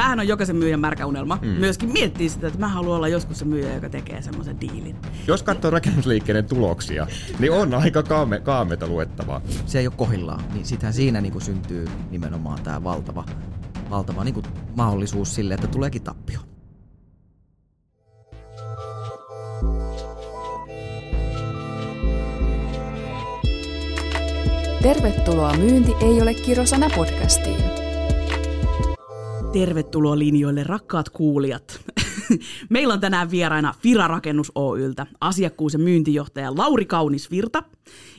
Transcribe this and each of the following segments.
Tämähän on jokaisen myyjän märkä unelma. Mm. Myöskin miettii sitä, että mä haluan olla joskus se myyjä, joka tekee semmoisen diilin. Jos katsoo rakennusliikkeiden tuloksia, niin on aika kaame, kaameta luettavaa. Se ei ole kohillaan, niin sitähän siinä niin kuin syntyy nimenomaan tämä valtava, valtava niin kuin mahdollisuus sille, että tuleekin tappio. Tervetuloa Myynti ei ole kirosana podcastiin. Tervetuloa linjoille, rakkaat kuulijat. Meillä on tänään vieraina Fira Rakennus Oyltä asiakkuus- ja myyntijohtaja Lauri Kaunisvirta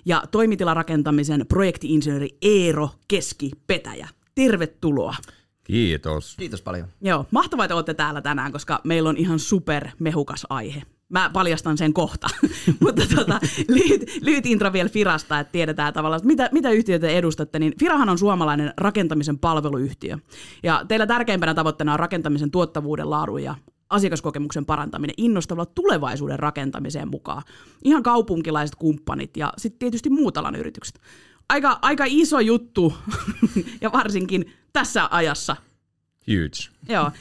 ja toimitilarakentamisen projektiinsinööri Eero Keski-Petäjä. Tervetuloa. Kiitos. Kiitos paljon. Joo, mahtavaa, että olette täällä tänään, koska meillä on ihan super mehukas aihe. Mä paljastan sen kohta, mutta tota, lyhyt, lyhyt intro vielä Firasta, että tiedetään tavallaan, että mitä, mitä yhtiötä edustatte. Niin Firahan on suomalainen rakentamisen palveluyhtiö. Ja teillä tärkeimpänä tavoitteena on rakentamisen tuottavuuden, laadun ja asiakaskokemuksen parantaminen innostavalla tulevaisuuden rakentamiseen mukaan. Ihan kaupunkilaiset kumppanit ja sitten tietysti muut alan yritykset. Aika, aika iso juttu ja varsinkin tässä ajassa. Huge. Joo.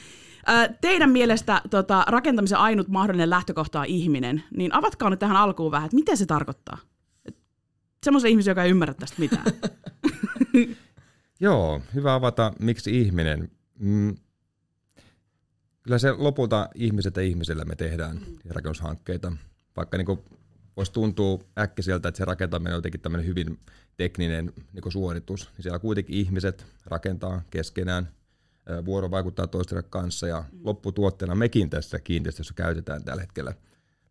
Teidän mielestä tota, rakentamisen ainut mahdollinen lähtökohta on ihminen, niin avatkaa nyt tähän alkuun vähän, että mitä se tarkoittaa? Semmoisen ihmisen, joka ei ymmärrä tästä mitään. Joo, hyvä avata, miksi ihminen. Mm. Kyllä se lopulta ihmiset ja ihmisillä me tehdään mm. rakennushankkeita. Vaikka niin voisi tuntua äkkiseltä, että se rakentaminen on jotenkin tämmöinen hyvin tekninen niin suoritus, niin siellä kuitenkin ihmiset rakentaa keskenään – vuorovaikuttaa toistensa kanssa ja mm. lopputuotteena mekin tässä kiinteistössä käytetään tällä hetkellä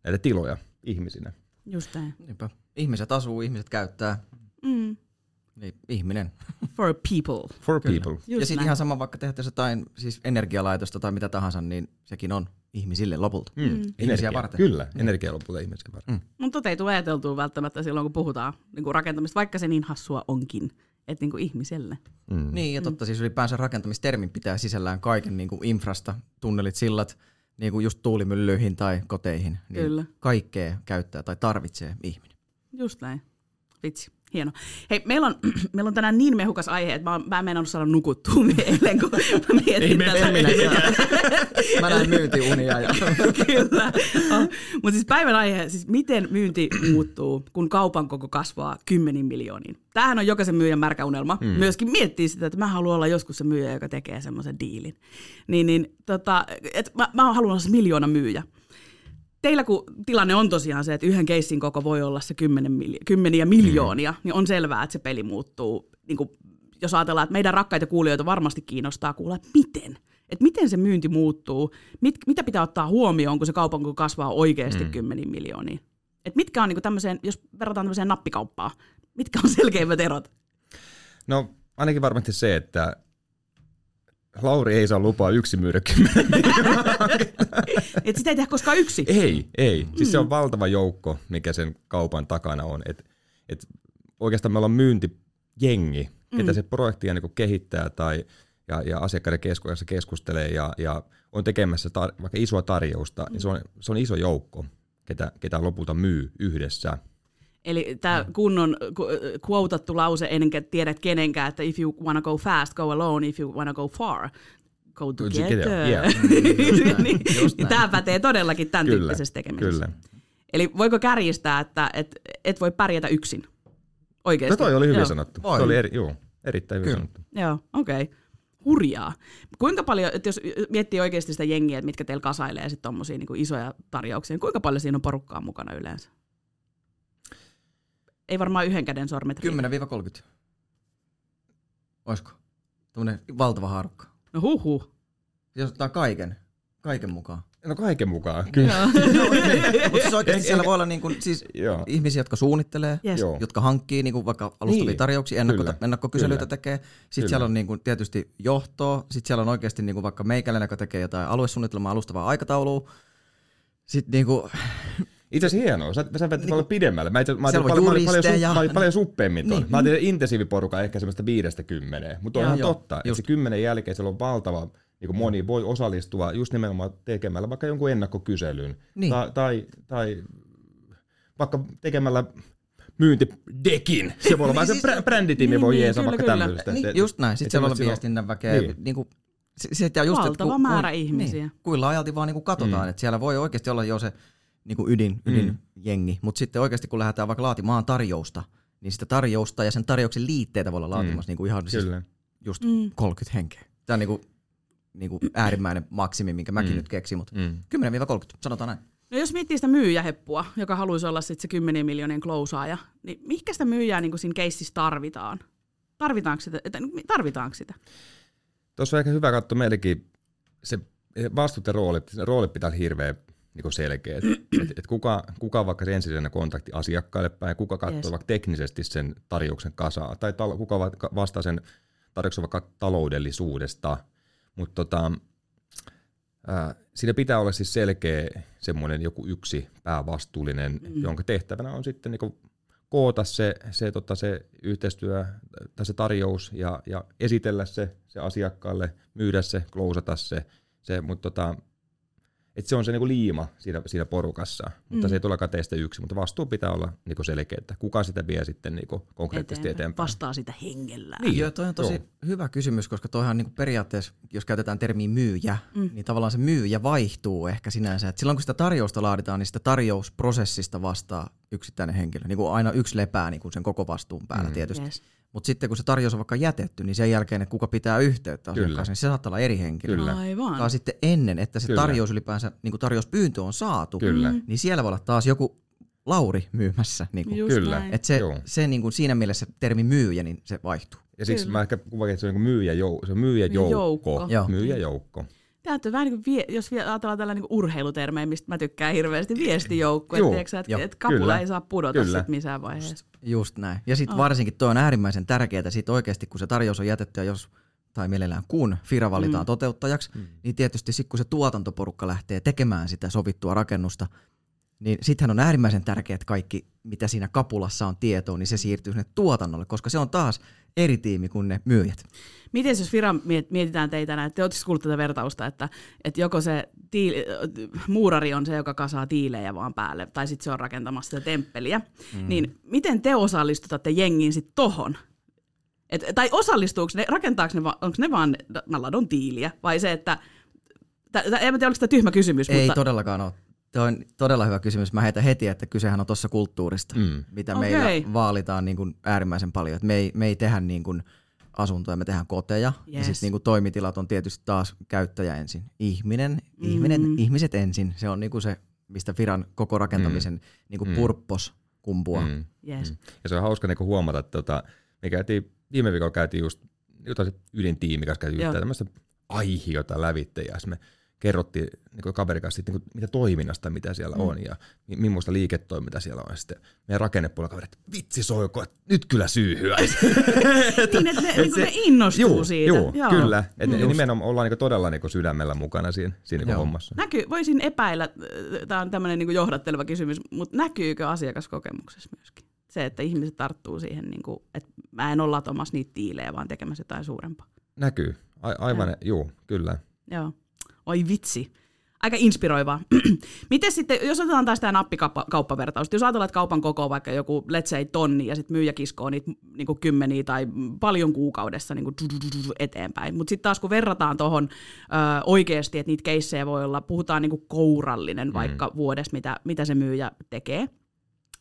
näitä tiloja ihmisinä. Just näin. Niinpä. Ihmiset asuu, ihmiset käyttää. Mm. Niin, ihminen. For people. For Kyllä. people. Just ja sitten ihan sama, vaikka tehtäisiin jotain siis energialaitosta tai mitä tahansa, niin sekin on ihmisille lopulta. Mm. Ihmisiä Energia. varten. Kyllä, mm. energia lopulta ihmisiä varten. Mm. Mutta ei tule ajateltua välttämättä silloin, kun puhutaan niin rakentamista, vaikka se niin hassua onkin että niin kuin ihmiselle. Mm. Niin, ja totta, mm. siis ylipäänsä rakentamistermin pitää sisällään kaiken niin kuin infrasta, tunnelit, sillat, niin kuin just tuulimyllyihin tai koteihin. Niin Kyllä. Kaikkea käyttää tai tarvitsee ihminen. Just näin. Vitsi. Hieno. Hei, meillä on, meillä on tänään niin mehukas aihe, että mä, mä en meinannut saada nukuttua eilen, kun mä mietin Ei tätä. Me, mä näin myyntiunia. Ja. Kyllä. Oh. Mutta siis päivän aihe, siis miten myynti muuttuu, kun kaupan koko kasvaa kymmenin miljooniin. Tämähän on jokaisen myyjän märkä unelma. Hmm. Myöskin miettii sitä, että mä haluan olla joskus se myyjä, joka tekee semmoisen diilin. Niin, niin tota, et mä, mä haluan olla se miljoona myyjä teillä kun tilanne on tosiaan se, että yhden keissin koko voi olla se kymmenen mili- kymmeniä miljoonia, mm. niin on selvää, että se peli muuttuu. Niin kuin, jos ajatellaan, että meidän rakkaita kuulijoita varmasti kiinnostaa kuulla, että miten. Että miten se myynti muuttuu, mit, mitä pitää ottaa huomioon, kun se kaupan kasvaa oikeasti mm. kymmeniin miljooniin. Et mitkä on niin tämmöiseen, jos verrataan tämmöiseen nappikauppaan, mitkä on selkeimmät erot? No ainakin varmasti se, että Lauri ei saa lupaa yksi myydä Et sitä ei tehdä koskaan yksi? Ei, ei. Siis mm. se on mm. valtava joukko, mikä sen kaupan takana on. Et, et oikeastaan me ollaan myyntijengi, mm. ketä se projektia niin kehittää tai ja, ja asiakkaiden keskuudessa keskustelee ja, ja on tekemässä tar- vaikka isoa tarjousta, mm. niin se on, se on iso joukko, ketä, ketä lopulta myy yhdessä. Eli tämä mm. kunnon quotattu lause, enkä tiedä kenenkään, että if you wanna go fast, go alone, if you wanna go far, go together. Yeah. niin, niin tämä pätee todellakin tämän kyllä, tyyppisessä tekemisessä. Kyllä. Eli voiko kärjistää, että et, et voi pärjätä yksin? Oikeasti. No toi oli hyvin joo. sanottu. Voi. Se oli eri, joo, erittäin hyvin kyllä. sanottu. Joo, okei. Okay. Hurjaa. Kuinka paljon, että jos miettii oikeasti sitä jengiä, että mitkä teillä kasailee sitten tuommoisia niin isoja tarjouksia, niin kuinka paljon siinä on porukkaa mukana yleensä? Ei varmaan yhden käden sormet 10-30. Oisko? Tuommoinen valtava haarukka. No huhu. Jos ottaa kaiken, kaiken mukaan. No kaiken mukaan, kyllä. Mutta siis oikeasti siellä voi olla niin kuin, siis ihmisiä, jotka suunnittelee, yes. jotka hankkii niin kuin vaikka alustavia niin. tarjouksia, ennakko, ennakkokyselyitä tekee. Sitten kyllä. siellä on niin kuin, tietysti johtoa, sitten siellä on oikeasti niin kuin vaikka meikäläinen, joka tekee jotain aluesuunnitelmaa, alustavaa aikataulua. Sitten niin kuin, itse asiassa hienoa. Sä, sä vetit niin, paljon pidemmälle. Mä, itse, mä ajattelin paljon, paljon, paljon, su, paljon, paljon suppeemmin Niin. Mä ajattelin intensiiviporuka ehkä semmoista viidestä kymmeneen. Mutta on ihan joo, totta, just. että se kymmenen jälkeen siellä on valtava, niin kuin moni voi osallistua just nimenomaan tekemällä vaikka jonkun ennakkokyselyn. Niin. Tai, tai, tai vaikka tekemällä myyntidekin. Se voi olla vähän se siis- bränditiimi niin, voi niin, jeesaa vaikka tämmöistä. Niin, just näin. Sitten siellä on viestinnän väkeä. Niin. Niin kuin se, ja just, Valtava ku, määrä ku, ihmisiä. Niin, kuinka laajalti vaan niin katsotaan, mm. että siellä voi oikeasti olla jo se niin kuin ydin, ydin mm. jengi, mutta sitten oikeasti kun lähdetään vaikka laatimaan tarjousta, niin sitä tarjousta ja sen tarjouksen liitteitä voi olla laatimassa mm. niin kuin ihan siis just mm. 30 henkeä. Tämä on niin kuin, niin kuin äärimmäinen maksimi, minkä mäkin mm. nyt keksin, mutta mm. 10-30, sanotaan näin. No jos miettii sitä myyjäheppua, joka haluaisi olla sitten se 10 miljoonin klousaaja, niin mihinkä sitä myyjää niin kuin siinä keississä tarvitaan? Tarvitaanko sitä? Että, tarvitaanko sitä? Tuossa on ehkä hyvä katsoa meillekin se vastuut ja roolit, se roolit pitää olla hirveän niin selkeä. Et, et kuka, kuka vaikka se ensisijainen kontakti asiakkaille päin, kuka katsoo yes. vaikka teknisesti sen tarjouksen kasaa, tai tal- kuka vastaa sen tarjouksen vaikka taloudellisuudesta. Mutta tota, siinä pitää olla siis selkeä semmoinen joku yksi päävastuullinen, mm. jonka tehtävänä on sitten niin koota se, se, tota, se yhteistyö tai se tarjous ja, ja esitellä se, se asiakkaalle, myydä se, klousata se, se mutta tota, et se on se niinku liima siinä, siinä porukassa, mutta mm. se ei tule teistä yksi, mutta vastuu pitää olla niinku selkeä, että kuka sitä vie sitten niinku konkreettisesti eteenpäin. eteenpäin. Vastaa sitä hengellä. Niin, Joo, toi on tosi Joo. hyvä kysymys, koska toihan niinku periaatteessa, jos käytetään termiä myyjä, mm. niin tavallaan se myyjä vaihtuu ehkä sinänsä. Et silloin kun sitä tarjousta laaditaan, niin sitä tarjousprosessista vastaa yksittäinen henkilö. Niin kuin aina yksi lepää niin kuin sen koko vastuun päällä mm. tietysti. Yes. Mutta sitten kun se tarjous on vaikka jätetty, niin sen jälkeen, että kuka pitää yhteyttä asiakkaaseen, niin se saattaa olla eri henkilö. Kyllä. Aivan. Tai sitten ennen, että se Kyllä. tarjous ylipäänsä, niin kuin tarjouspyyntö on saatu, Kyllä. niin siellä voi olla taas joku Lauri myymässä. Niin kuin. Kyllä. Et se, se niin kuin siinä mielessä se termi myyjä, niin se vaihtuu. Ja siksi Kyllä. mä ehkä kuvakin, että se on niin myyjäjoukko. Se on myyjäjoukko. Joukko. Myyjäjoukko. Tämä on vähän niin kuin, vie, jos ajatellaan tällä niin urheilutermejä, mistä mä tykkään hirveästi, viestijoukko, että, että, että kapula kyllä, ei saa pudota sit missään vaiheessa. Just, just näin. Ja sitten oh. varsinkin tuo on äärimmäisen tärkeää, sit oikeasti kun se tarjous on jätetty ja jos tai mielellään kun Fira valitaan mm. toteuttajaksi, mm. niin tietysti sitten kun se tuotantoporukka lähtee tekemään sitä sovittua rakennusta, niin sittenhän on äärimmäisen tärkeää, että kaikki, mitä siinä kapulassa on tietoa, niin se siirtyy sinne tuotannolle, koska se on taas eri tiimi kuin ne myyjät. Miten jos Vira mietitään teitä näin, että oletteko kuullut tätä vertausta, että, että joko se tiili, muurari on se, joka kasaa tiilejä vaan päälle, tai sitten se on rakentamassa sitä temppeliä, mm. niin miten te osallistutatte jengiin sitten tohon? Et, tai osallistuuko ne, rakentaako ne, onko ne vaan naladon tiiliä, vai se, että en tiedä, oliko tämä tyhmä kysymys. Ei mutta... todellakaan ole. Tuo on todella hyvä kysymys. Mä heitän heti, että kysehän on tuossa kulttuurista, mm. mitä okay. meillä vaalitaan niin kuin äärimmäisen paljon. Et me, ei, me ei tehdä niin kuin asuntoja, me tehdään koteja. Yes. Ja sitten niin toimitilat on tietysti taas käyttäjä ensin. Ihminen, mm. ihminen ihmiset ensin. Se on niin kuin se, mistä Firan koko rakentamisen mm. niin kuin mm. purppos kumpuaa. Mm. Yes. Mm. Ja se on hauska niin huomata, että tota, me käytiin, viime viikolla käytiin just jotain ydintiimi kanssa käytiin tämmöistä aihiota lävitte ja me kerrottiin niin kaverin kanssa, niin kuin, mitä toiminnasta, mitä siellä mm. on ja millaista liiketoiminta siellä on. Ja sitten meidän rakennepuolella kaverit, vitsi soiko, nyt kyllä syyhyäisi. niin, että ne, niin se, ne innostuu juu, siitä. Juu, Joo. kyllä. Et mm. nimenomaan ollaan niin todella niin sydämellä mukana siinä, siinä niin hommassa. Näkyy, voisin epäillä, tämä on tämmöinen niin johdatteleva kysymys, mutta näkyykö asiakaskokemuksessa myöskin? Se, että ihmiset tarttuu siihen, niin kuin, että mä en ole latomassa niitä tiilejä, vaan tekemässä jotain suurempaa. Näkyy. A- aivan, joo, kyllä. Joo. Oi vitsi. Aika inspiroivaa. Miten sitten, jos otetaan taas tämä nappikauppavertaus, jos ajatellaan, että kaupan koko vaikka joku, let's say, tonni, ja sitten myyjä kiskoo niitä niin kuin kymmeniä tai paljon kuukaudessa niin kuin eteenpäin. Mutta sitten taas kun verrataan tuohon oikeasti, että niitä keissejä voi olla, puhutaan niin kuin kourallinen mm. vaikka vuodessa, mitä, mitä se myyjä tekee,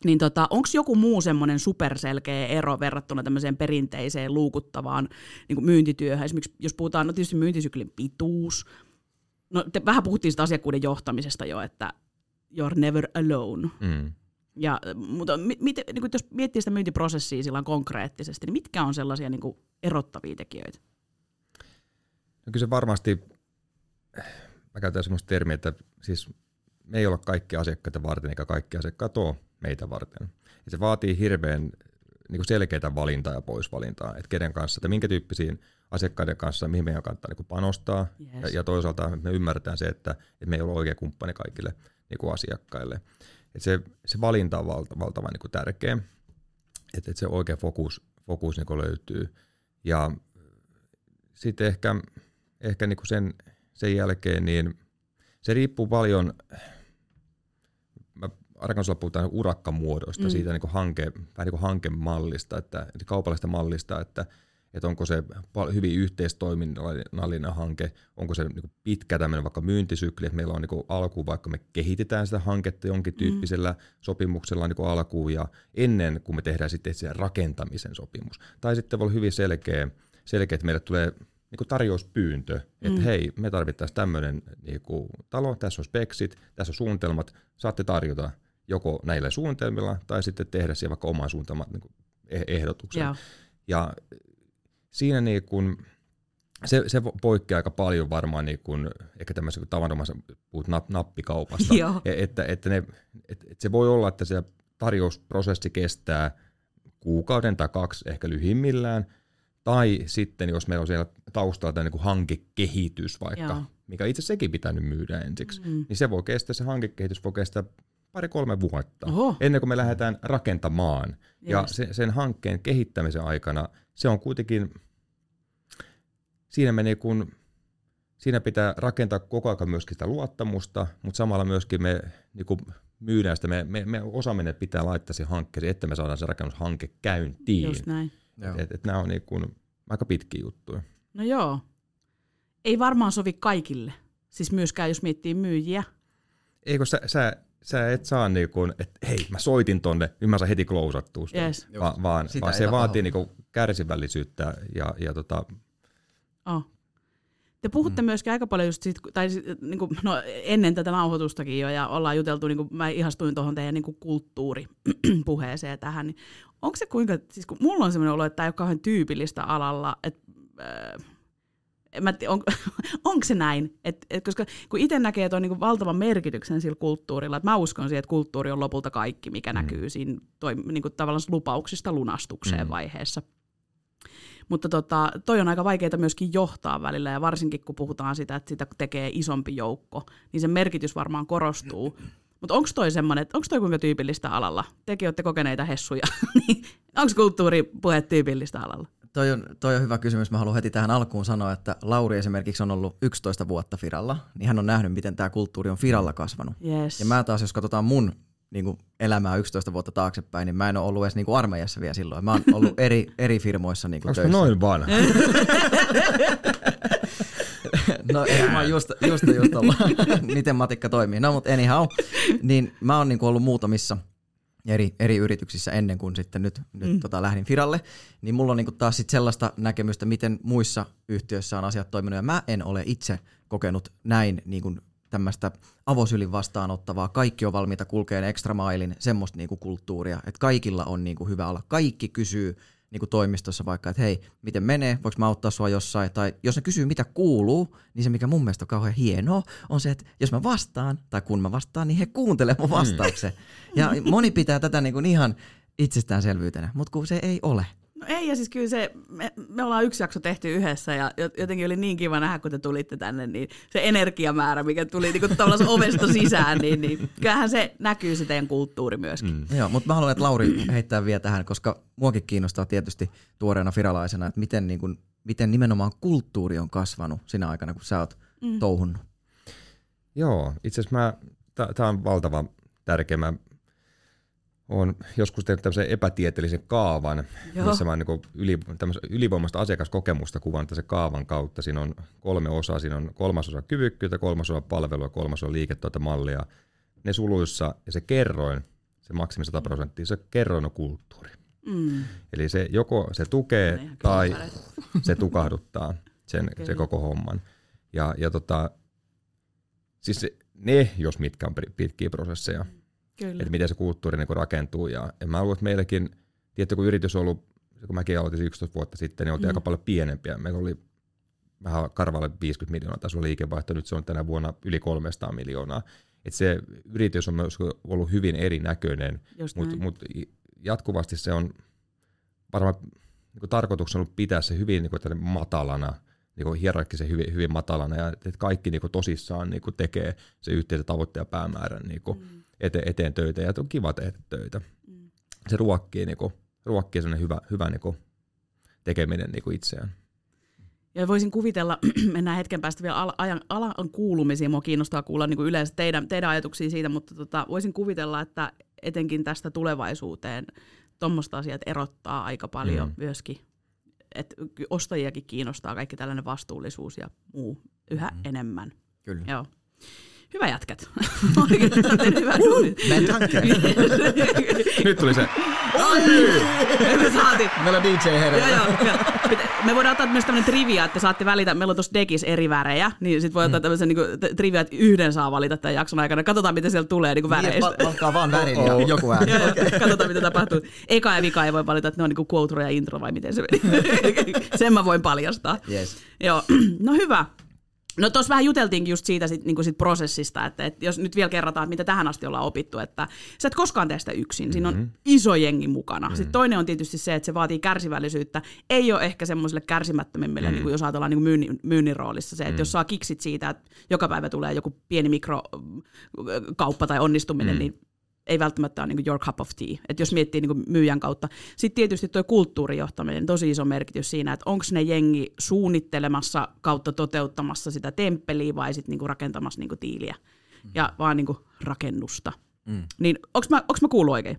niin tota, onko joku muu semmoinen superselkeä ero verrattuna tämmöiseen perinteiseen luukuttavaan niin kuin myyntityöhön? Esimerkiksi jos puhutaan, no tietysti myyntisyklin pituus, no te, vähän puhuttiin sitä asiakkuuden johtamisesta jo, että you're never alone. Mm. Ja, mutta mit, niin kuin jos miettii sitä myyntiprosessia sillä konkreettisesti, niin mitkä on sellaisia niin kuin erottavia tekijöitä? No kyllä se varmasti, mä käytän sellaista termiä, että siis me ei olla kaikki asiakkaita varten, eikä kaikki asiakkaat ole meitä varten. Ja se vaatii hirveän niin selkeää valintaa ja poisvalintaa, että kenen kanssa, että minkä tyyppisiin asiakkaiden kanssa, mihin meidän kannattaa niin panostaa. Yes. Ja, ja toisaalta me ymmärretään se, että, että me ei ole oikea kumppani kaikille niin kuin asiakkaille. Et se, se valinta on valta, valtavan niin kuin tärkeä, että, että se oikea fokus, fokus niin kuin löytyy. Ja sitten ehkä, ehkä niin kuin sen, sen jälkeen, niin se riippuu paljon, rakennusalla puhutaan urakkamuodoista, mm. siitä niin kuin hanke, vähän niin kuin hankemallista, että, kaupallisesta mallista, että että onko se hyvin yhteistoiminnallinen hanke, onko se niin pitkä tämmöinen vaikka myyntisykli, että meillä on niin alkuun, vaikka me kehitetään sitä hanketta jonkin mm. tyyppisellä mm. sopimuksella niin alkuun ja ennen kuin me tehdään sitten se rakentamisen sopimus. Tai sitten voi olla hyvin selkeä, selkeä että meille tulee niin tarjouspyyntö, että mm. hei, me tarvittaisiin tämmöinen niin talo, tässä on speksit, tässä on suunnitelmat, saatte tarjota joko näillä suunnitelmilla tai sitten tehdä siihen vaikka oman suunnitelman niin ehdotuksen. Ja siinä niin kuin, se, se poikkeaa aika paljon varmaan niin kuin, ehkä tämmöisen tavanomaisen puhut nappikaupasta, e, että, että, ne, että, että se voi olla, että se tarjousprosessi kestää kuukauden tai kaksi ehkä lyhimmillään, tai sitten jos meillä on siellä taustalla tämä niin hankekehitys vaikka, Joo. mikä itse sekin pitää nyt myydä ensiksi, mm. niin se voi kestää, se hankekehitys voi kestää pari-kolme vuotta, Oho. ennen kuin me lähdetään rakentamaan. Yes. Ja se, sen hankkeen kehittämisen aikana se on kuitenkin, siinä menee kun, siinä pitää rakentaa koko ajan myöskin sitä luottamusta, mutta samalla myöskin me niin kuin myydään sitä, me, me, me osaaminen pitää laittaa siihen hankkeeseen, että me saadaan se rakennushanke käyntiin. Just näin. Et, et nämä on niin kuin aika pitkiä juttuja. No joo. Ei varmaan sovi kaikille. Siis myöskään, jos miettii myyjiä. Eikö sä, sä sä et saa niin kuin, että hei, mä soitin tonne, niin mä saan heti klousattua sitä. Yes. Va- vaan, vaan se vaatii niin kuin kärsivällisyyttä ja, ja tota... Oh. Te puhutte mm. myöskin aika paljon just siitä, tai niin kuin, no, ennen tätä nauhoitustakin jo, ja ollaan juteltu, niin kuin, mä ihastuin tuohon teidän niin kuin kulttuuripuheeseen tähän, niin onko se kuinka, siis kun mulla on sellainen olo, että tämä ei ole kauhean tyypillistä alalla, että äh, mä tiedä, on, onko se näin? Et, et, koska kun itse näkee tuon niin valtavan merkityksen sillä kulttuurilla, että mä uskon siihen, että kulttuuri on lopulta kaikki, mikä mm. näkyy siinä toi, niin kuin tavallaan lupauksista lunastukseen mm. vaiheessa. Mutta tota, toi on aika vaikeaa myöskin johtaa välillä, ja varsinkin kun puhutaan sitä, että sitä tekee isompi joukko, niin sen merkitys varmaan korostuu. Mutta onko toi semmoinen, onko toi kuinka tyypillistä alalla? Tekin olette kokeneita hessuja, niin onko kulttuuripuhe tyypillistä alalla? Toi on, toi on hyvä kysymys. Mä haluan heti tähän alkuun sanoa, että Lauri esimerkiksi on ollut 11 vuotta Firalla, niin hän on nähnyt, miten tämä kulttuuri on Firalla kasvanut. Yes. Ja mä taas, jos katsotaan mun niin kuin elämää 11 vuotta taaksepäin, niin mä en ole ollut edes niin kuin armeijassa vielä silloin. Mä oon ollut eri, eri firmoissa niin kuin töissä. noin vanha? no ei, mä just, just, just ollut, miten matikka toimii. No mutta anyhow, niin mä oon niin kuin ollut muutamissa – eri, eri yrityksissä ennen kuin sitten nyt, nyt mm. tota, lähdin Firalle, niin mulla on niinku taas sit sellaista näkemystä, miten muissa yhtiöissä on asiat toiminut, ja mä en ole itse kokenut näin niinku tämmöistä avosylin vastaanottavaa, kaikki on valmiita kulkeen extra mailin, semmoista niinku kulttuuria, että kaikilla on niinku hyvä olla, kaikki kysyy niin kuin toimistossa vaikka, että hei, miten menee, voiko mä auttaa sua jossain, tai jos ne kysyy, mitä kuuluu, niin se mikä mun mielestä on kauhean hienoa, on se, että jos mä vastaan, tai kun mä vastaan, niin he kuuntelee mun mm. vastauksen. Mm. Ja moni pitää tätä niin kuin ihan itsestäänselvyytenä, mutta kun se ei ole. No ei, ja siis kyllä se, me, me ollaan yksi jakso tehty yhdessä, ja jotenkin oli niin kiva nähdä, kun te tulitte tänne, niin se energiamäärä, mikä tuli niin kuin ovesta sisään, niin, niin kyllähän se näkyy se teidän kulttuuri myöskin. Mm. Joo, mutta mä haluan, että Lauri heittää vielä tähän, koska muakin kiinnostaa tietysti tuoreena firalaisena, että miten, niin kuin, miten nimenomaan kulttuuri on kasvanut sinä aikana, kun sä oot mm. touhunnut. Joo, itse asiassa tämä on valtava tärkeä. Mä olen joskus tehnyt tämmöisen epätieteellisen kaavan, Joo. missä mä niin yli, ylivoimasta asiakaskokemusta kuvan tässä kaavan kautta. Siinä on kolme osaa. Siinä on kolmasosa kyvykkyyttä, kolmasosa palvelua, kolmasosa liiketoimintamallia. Ne suluissa ja se kerroin, se maksimi 100 prosenttia, se kerroin on kulttuuri. Mm. Eli se joko se tukee no, tai se tukahduttaa sen, se koko homman. Ja, ja tota, siis ne, jos mitkä on pitkiä prosesseja, mm Kyllä. että miten se kulttuuri niin rakentuu. Ja, ja mä luulen, että meilläkin, tietty kun yritys on ollut, kun mäkin aloitin 11 vuotta sitten, niin oltiin mm. aika paljon pienempiä. Meillä oli vähän karvalle 50 miljoonaa tasolla liikevaihto, nyt se on tänä vuonna yli 300 miljoonaa. Et se yritys on myös ollut hyvin erinäköinen, mutta mut jatkuvasti se on varmaan niin tarkoituksena ollut pitää se hyvin niin matalana, niin hierarkkisen hyvin, hyvin matalana, ja että kaikki niin tosissaan niin tekee se yhteisen tavoitteen ja päämäärän niin mm eteen, eteen töitä ja on kiva tehdä töitä. Mm. Se ruokkii, niin kuin, ruokkii sellainen hyvä, hyvä niin kuin, tekeminen niin kuin itseään. Ja voisin kuvitella, mennään hetken päästä vielä ala, ajan, alan kuulumisiin, mua kiinnostaa kuulla niin kuin yleensä teidän, teidän ajatuksia siitä, mutta tota, voisin kuvitella, että etenkin tästä tulevaisuuteen tuommoista asiat erottaa aika paljon mm. myöskin et ostajiakin kiinnostaa kaikki tällainen vastuullisuus ja muu yhä mm. enemmän. Kyllä. Joo. Hyvä jätkät. hyvä duuni. Nyt tuli se. Oi! Me saatiin. Meillä on DJ herra. Joo, joo. Me voidaan ottaa myös tämmöinen trivia, että saatte välitä. Meillä on tuossa Dekis eri värejä, niin sit voi ottaa mm. tämmöisen niin trivia, että yhden saa valita tämän jakson aikana. Katsotaan, mitä sieltä tulee niin väreistä. Niin, valkaa vaan värin ja oh. joku ääni. Joo, okay. Katsotaan, mitä tapahtuu. Eka ja vika ei voi valita, että ne on niin quote ja intro vai miten se meni. Sen mä voin paljastaa. Yes. Joo, no hyvä. No tuossa vähän juteltiinkin just siitä sit, niin sit prosessista, että, että jos nyt vielä kerrataan, että mitä tähän asti ollaan opittu, että sä et koskaan tee sitä yksin, siinä on mm-hmm. iso jengi mukana. Mm-hmm. Sitten toinen on tietysti se, että se vaatii kärsivällisyyttä. Ei ole ehkä semmoiselle kärsimättömimmille, mm-hmm. niin kuin jos ajatellaan niin myynnin, myynnin roolissa se, että mm-hmm. jos saa kiksit siitä, että joka päivä tulee joku pieni mikrokauppa tai onnistuminen, mm-hmm. niin ei välttämättä ole niin your cup of tea, että jos miettii niin myyjän kautta. Sitten tietysti tuo kulttuurijohtaminen, tosi iso merkitys siinä, että onko ne jengi suunnittelemassa kautta toteuttamassa sitä temppeliä vai sitten niin rakentamassa niin tiiliä mm. ja vaan niin rakennusta. Mm. Niin onko mä, onks mä kuullut oikein?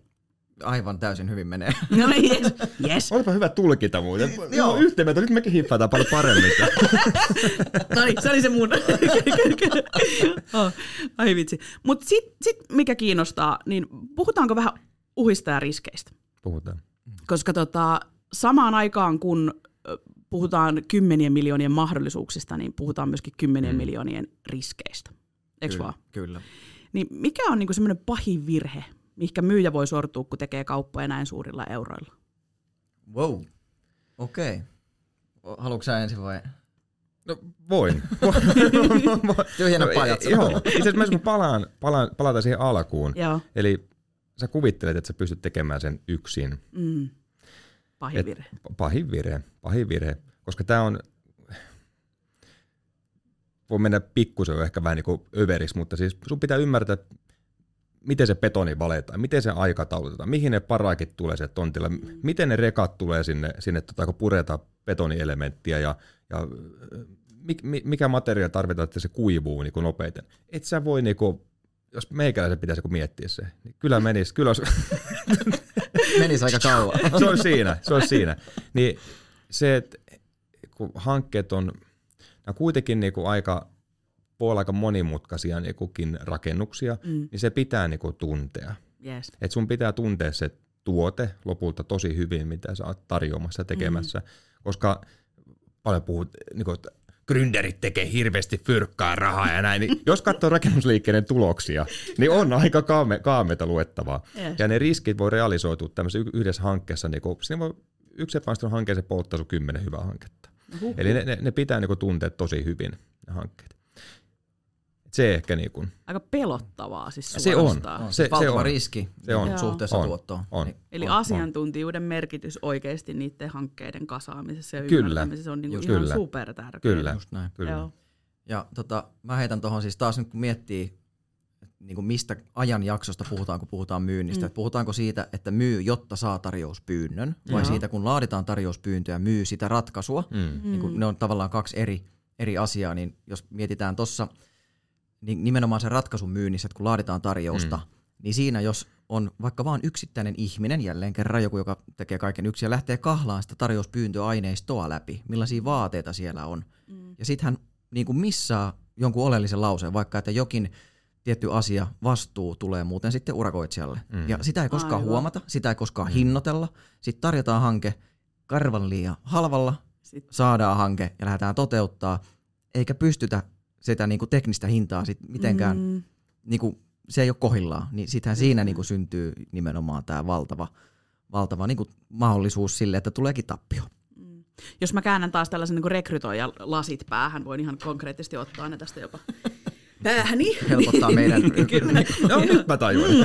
Aivan täysin hyvin menee. No niin, yes. yes. Olipa hyvä tulkita muuten. Joo. Yhteen nyt mekin hippataan paljon paremmin. no niin, se oli se mun. oh, ai vitsi. Mutta sitten sit, mikä kiinnostaa, niin puhutaanko vähän uhista ja riskeistä? Puhutaan. Koska tota, samaan aikaan, kun puhutaan kymmenien miljoonien mahdollisuuksista, niin puhutaan myöskin kymmenien mm. miljoonien riskeistä. Eikö vaan? Kyllä. Niin mikä on niinku semmoinen pahin virhe, mihinkä myyjä voi sortua, kun tekee kauppoja näin suurilla euroilla. Wow. Okei. Okay. Haluatko sä ensin vai? No voin. Tyhjänä pajat. Joo. Itse asiassa mä palaan, palaan, palata siihen alkuun. Joo. Eli sä kuvittelet, että sä pystyt tekemään sen yksin. Mm. Pahin virhe. pahin virhe. Pahin virhe. Koska tämä on, voi mennä pikkusen ehkä vähän niin kuin överiksi, mutta siis sun pitää ymmärtää, että miten se betoni valetaan, miten se aikataulutetaan, mihin ne paraikit tulee se tontilla, miten ne rekat tulee sinne, sinne tota, kun puretaan betonielementtiä ja, ja mikä materiaali tarvitaan, että se kuivuu niin kuin nopeiten. Et sä voi, niin kuin, jos meikäläisen pitäisi miettiä se, niin kyllä menisi, kyllä olisi... menisi aika kauan. se on siinä, se on siinä. Niin se, että kun hankkeet on, on kuitenkin niin kuin aika voi olla aika monimutkaisia niin rakennuksia, mm. niin se pitää niin kuin tuntea. Yes. Et sun pitää tuntea se tuote lopulta tosi hyvin, mitä sä oot tarjoamassa tekemässä, mm. koska paljon puhut, niin kuin, että gründerit tekee hirveästi fyrkkaa rahaa ja näin, niin jos katsoo rakennusliikkeiden tuloksia, niin on aika kaame, kaameita luettavaa. Yes. Ja ne riskit voi realisoitua tämmöisessä yhdessä hankkeessa, niin kuin, siinä voi yksi epäonnistunut hankkeeseen polttaa sun kymmenen hyvää hanketta. Uhuhu. Eli ne, ne, ne pitää niin kuin, tuntea tosi hyvin, ne hankkeet se ehkä niin kuin. Aika pelottavaa siis Se on. Se, se on. riski se on. suhteessa on. tuottoon. On. Niin. Eli on. asiantuntijuuden merkitys oikeasti niiden hankkeiden kasaamisessa ja kyllä. ymmärtämisessä on niin kuin ihan super tärkeä. Kyllä. Just näin. Kyllä. Joo. Ja tota, mä heitän tuohon siis taas nyt kun miettii, niin kuin mistä ajanjaksosta puhutaan, kun puhutaan myynnistä. Mm. puhutaanko siitä, että myy, jotta saa tarjouspyynnön, vai Joo. siitä, kun laaditaan tarjouspyyntöä, myy sitä ratkaisua. Mm. Niin kuin ne on tavallaan kaksi eri, eri asiaa, niin jos mietitään tuossa – niin nimenomaan sen ratkaisun myynnissä, että kun laaditaan tarjousta, mm. niin siinä jos on vaikka vain yksittäinen ihminen, jälleen kerran joku, joka tekee kaiken yksin ja lähtee kahlaan sitä tarjouspyyntöaineistoa läpi, millaisia vaateita siellä on. Mm. Ja sitten hän niin kuin missaa jonkun oleellisen lauseen, vaikka että jokin tietty asia, vastuu tulee muuten sitten urakoitsijalle. Mm. Ja sitä ei koskaan Aivan. huomata, sitä ei koskaan mm. hinnoitella. Sitten tarjotaan hanke karvan liian halvalla, sitten. saadaan hanke ja lähdetään toteuttaa, eikä pystytä sitä niinku teknistä hintaa sit mitenkään, mm. niinku, se ei ole kohillaan, niin sittenhän siinä niinku syntyy nimenomaan tämä valtava, valtava niinku mahdollisuus sille, että tuleekin tappio. Mm. Jos mä käännän taas tällaisen niin rekrytoijan lasit päähän, voin ihan konkreettisesti ottaa ne tästä jopa päähäni. Helpottaa meidän. Kyllä. no nyt mä tajuan.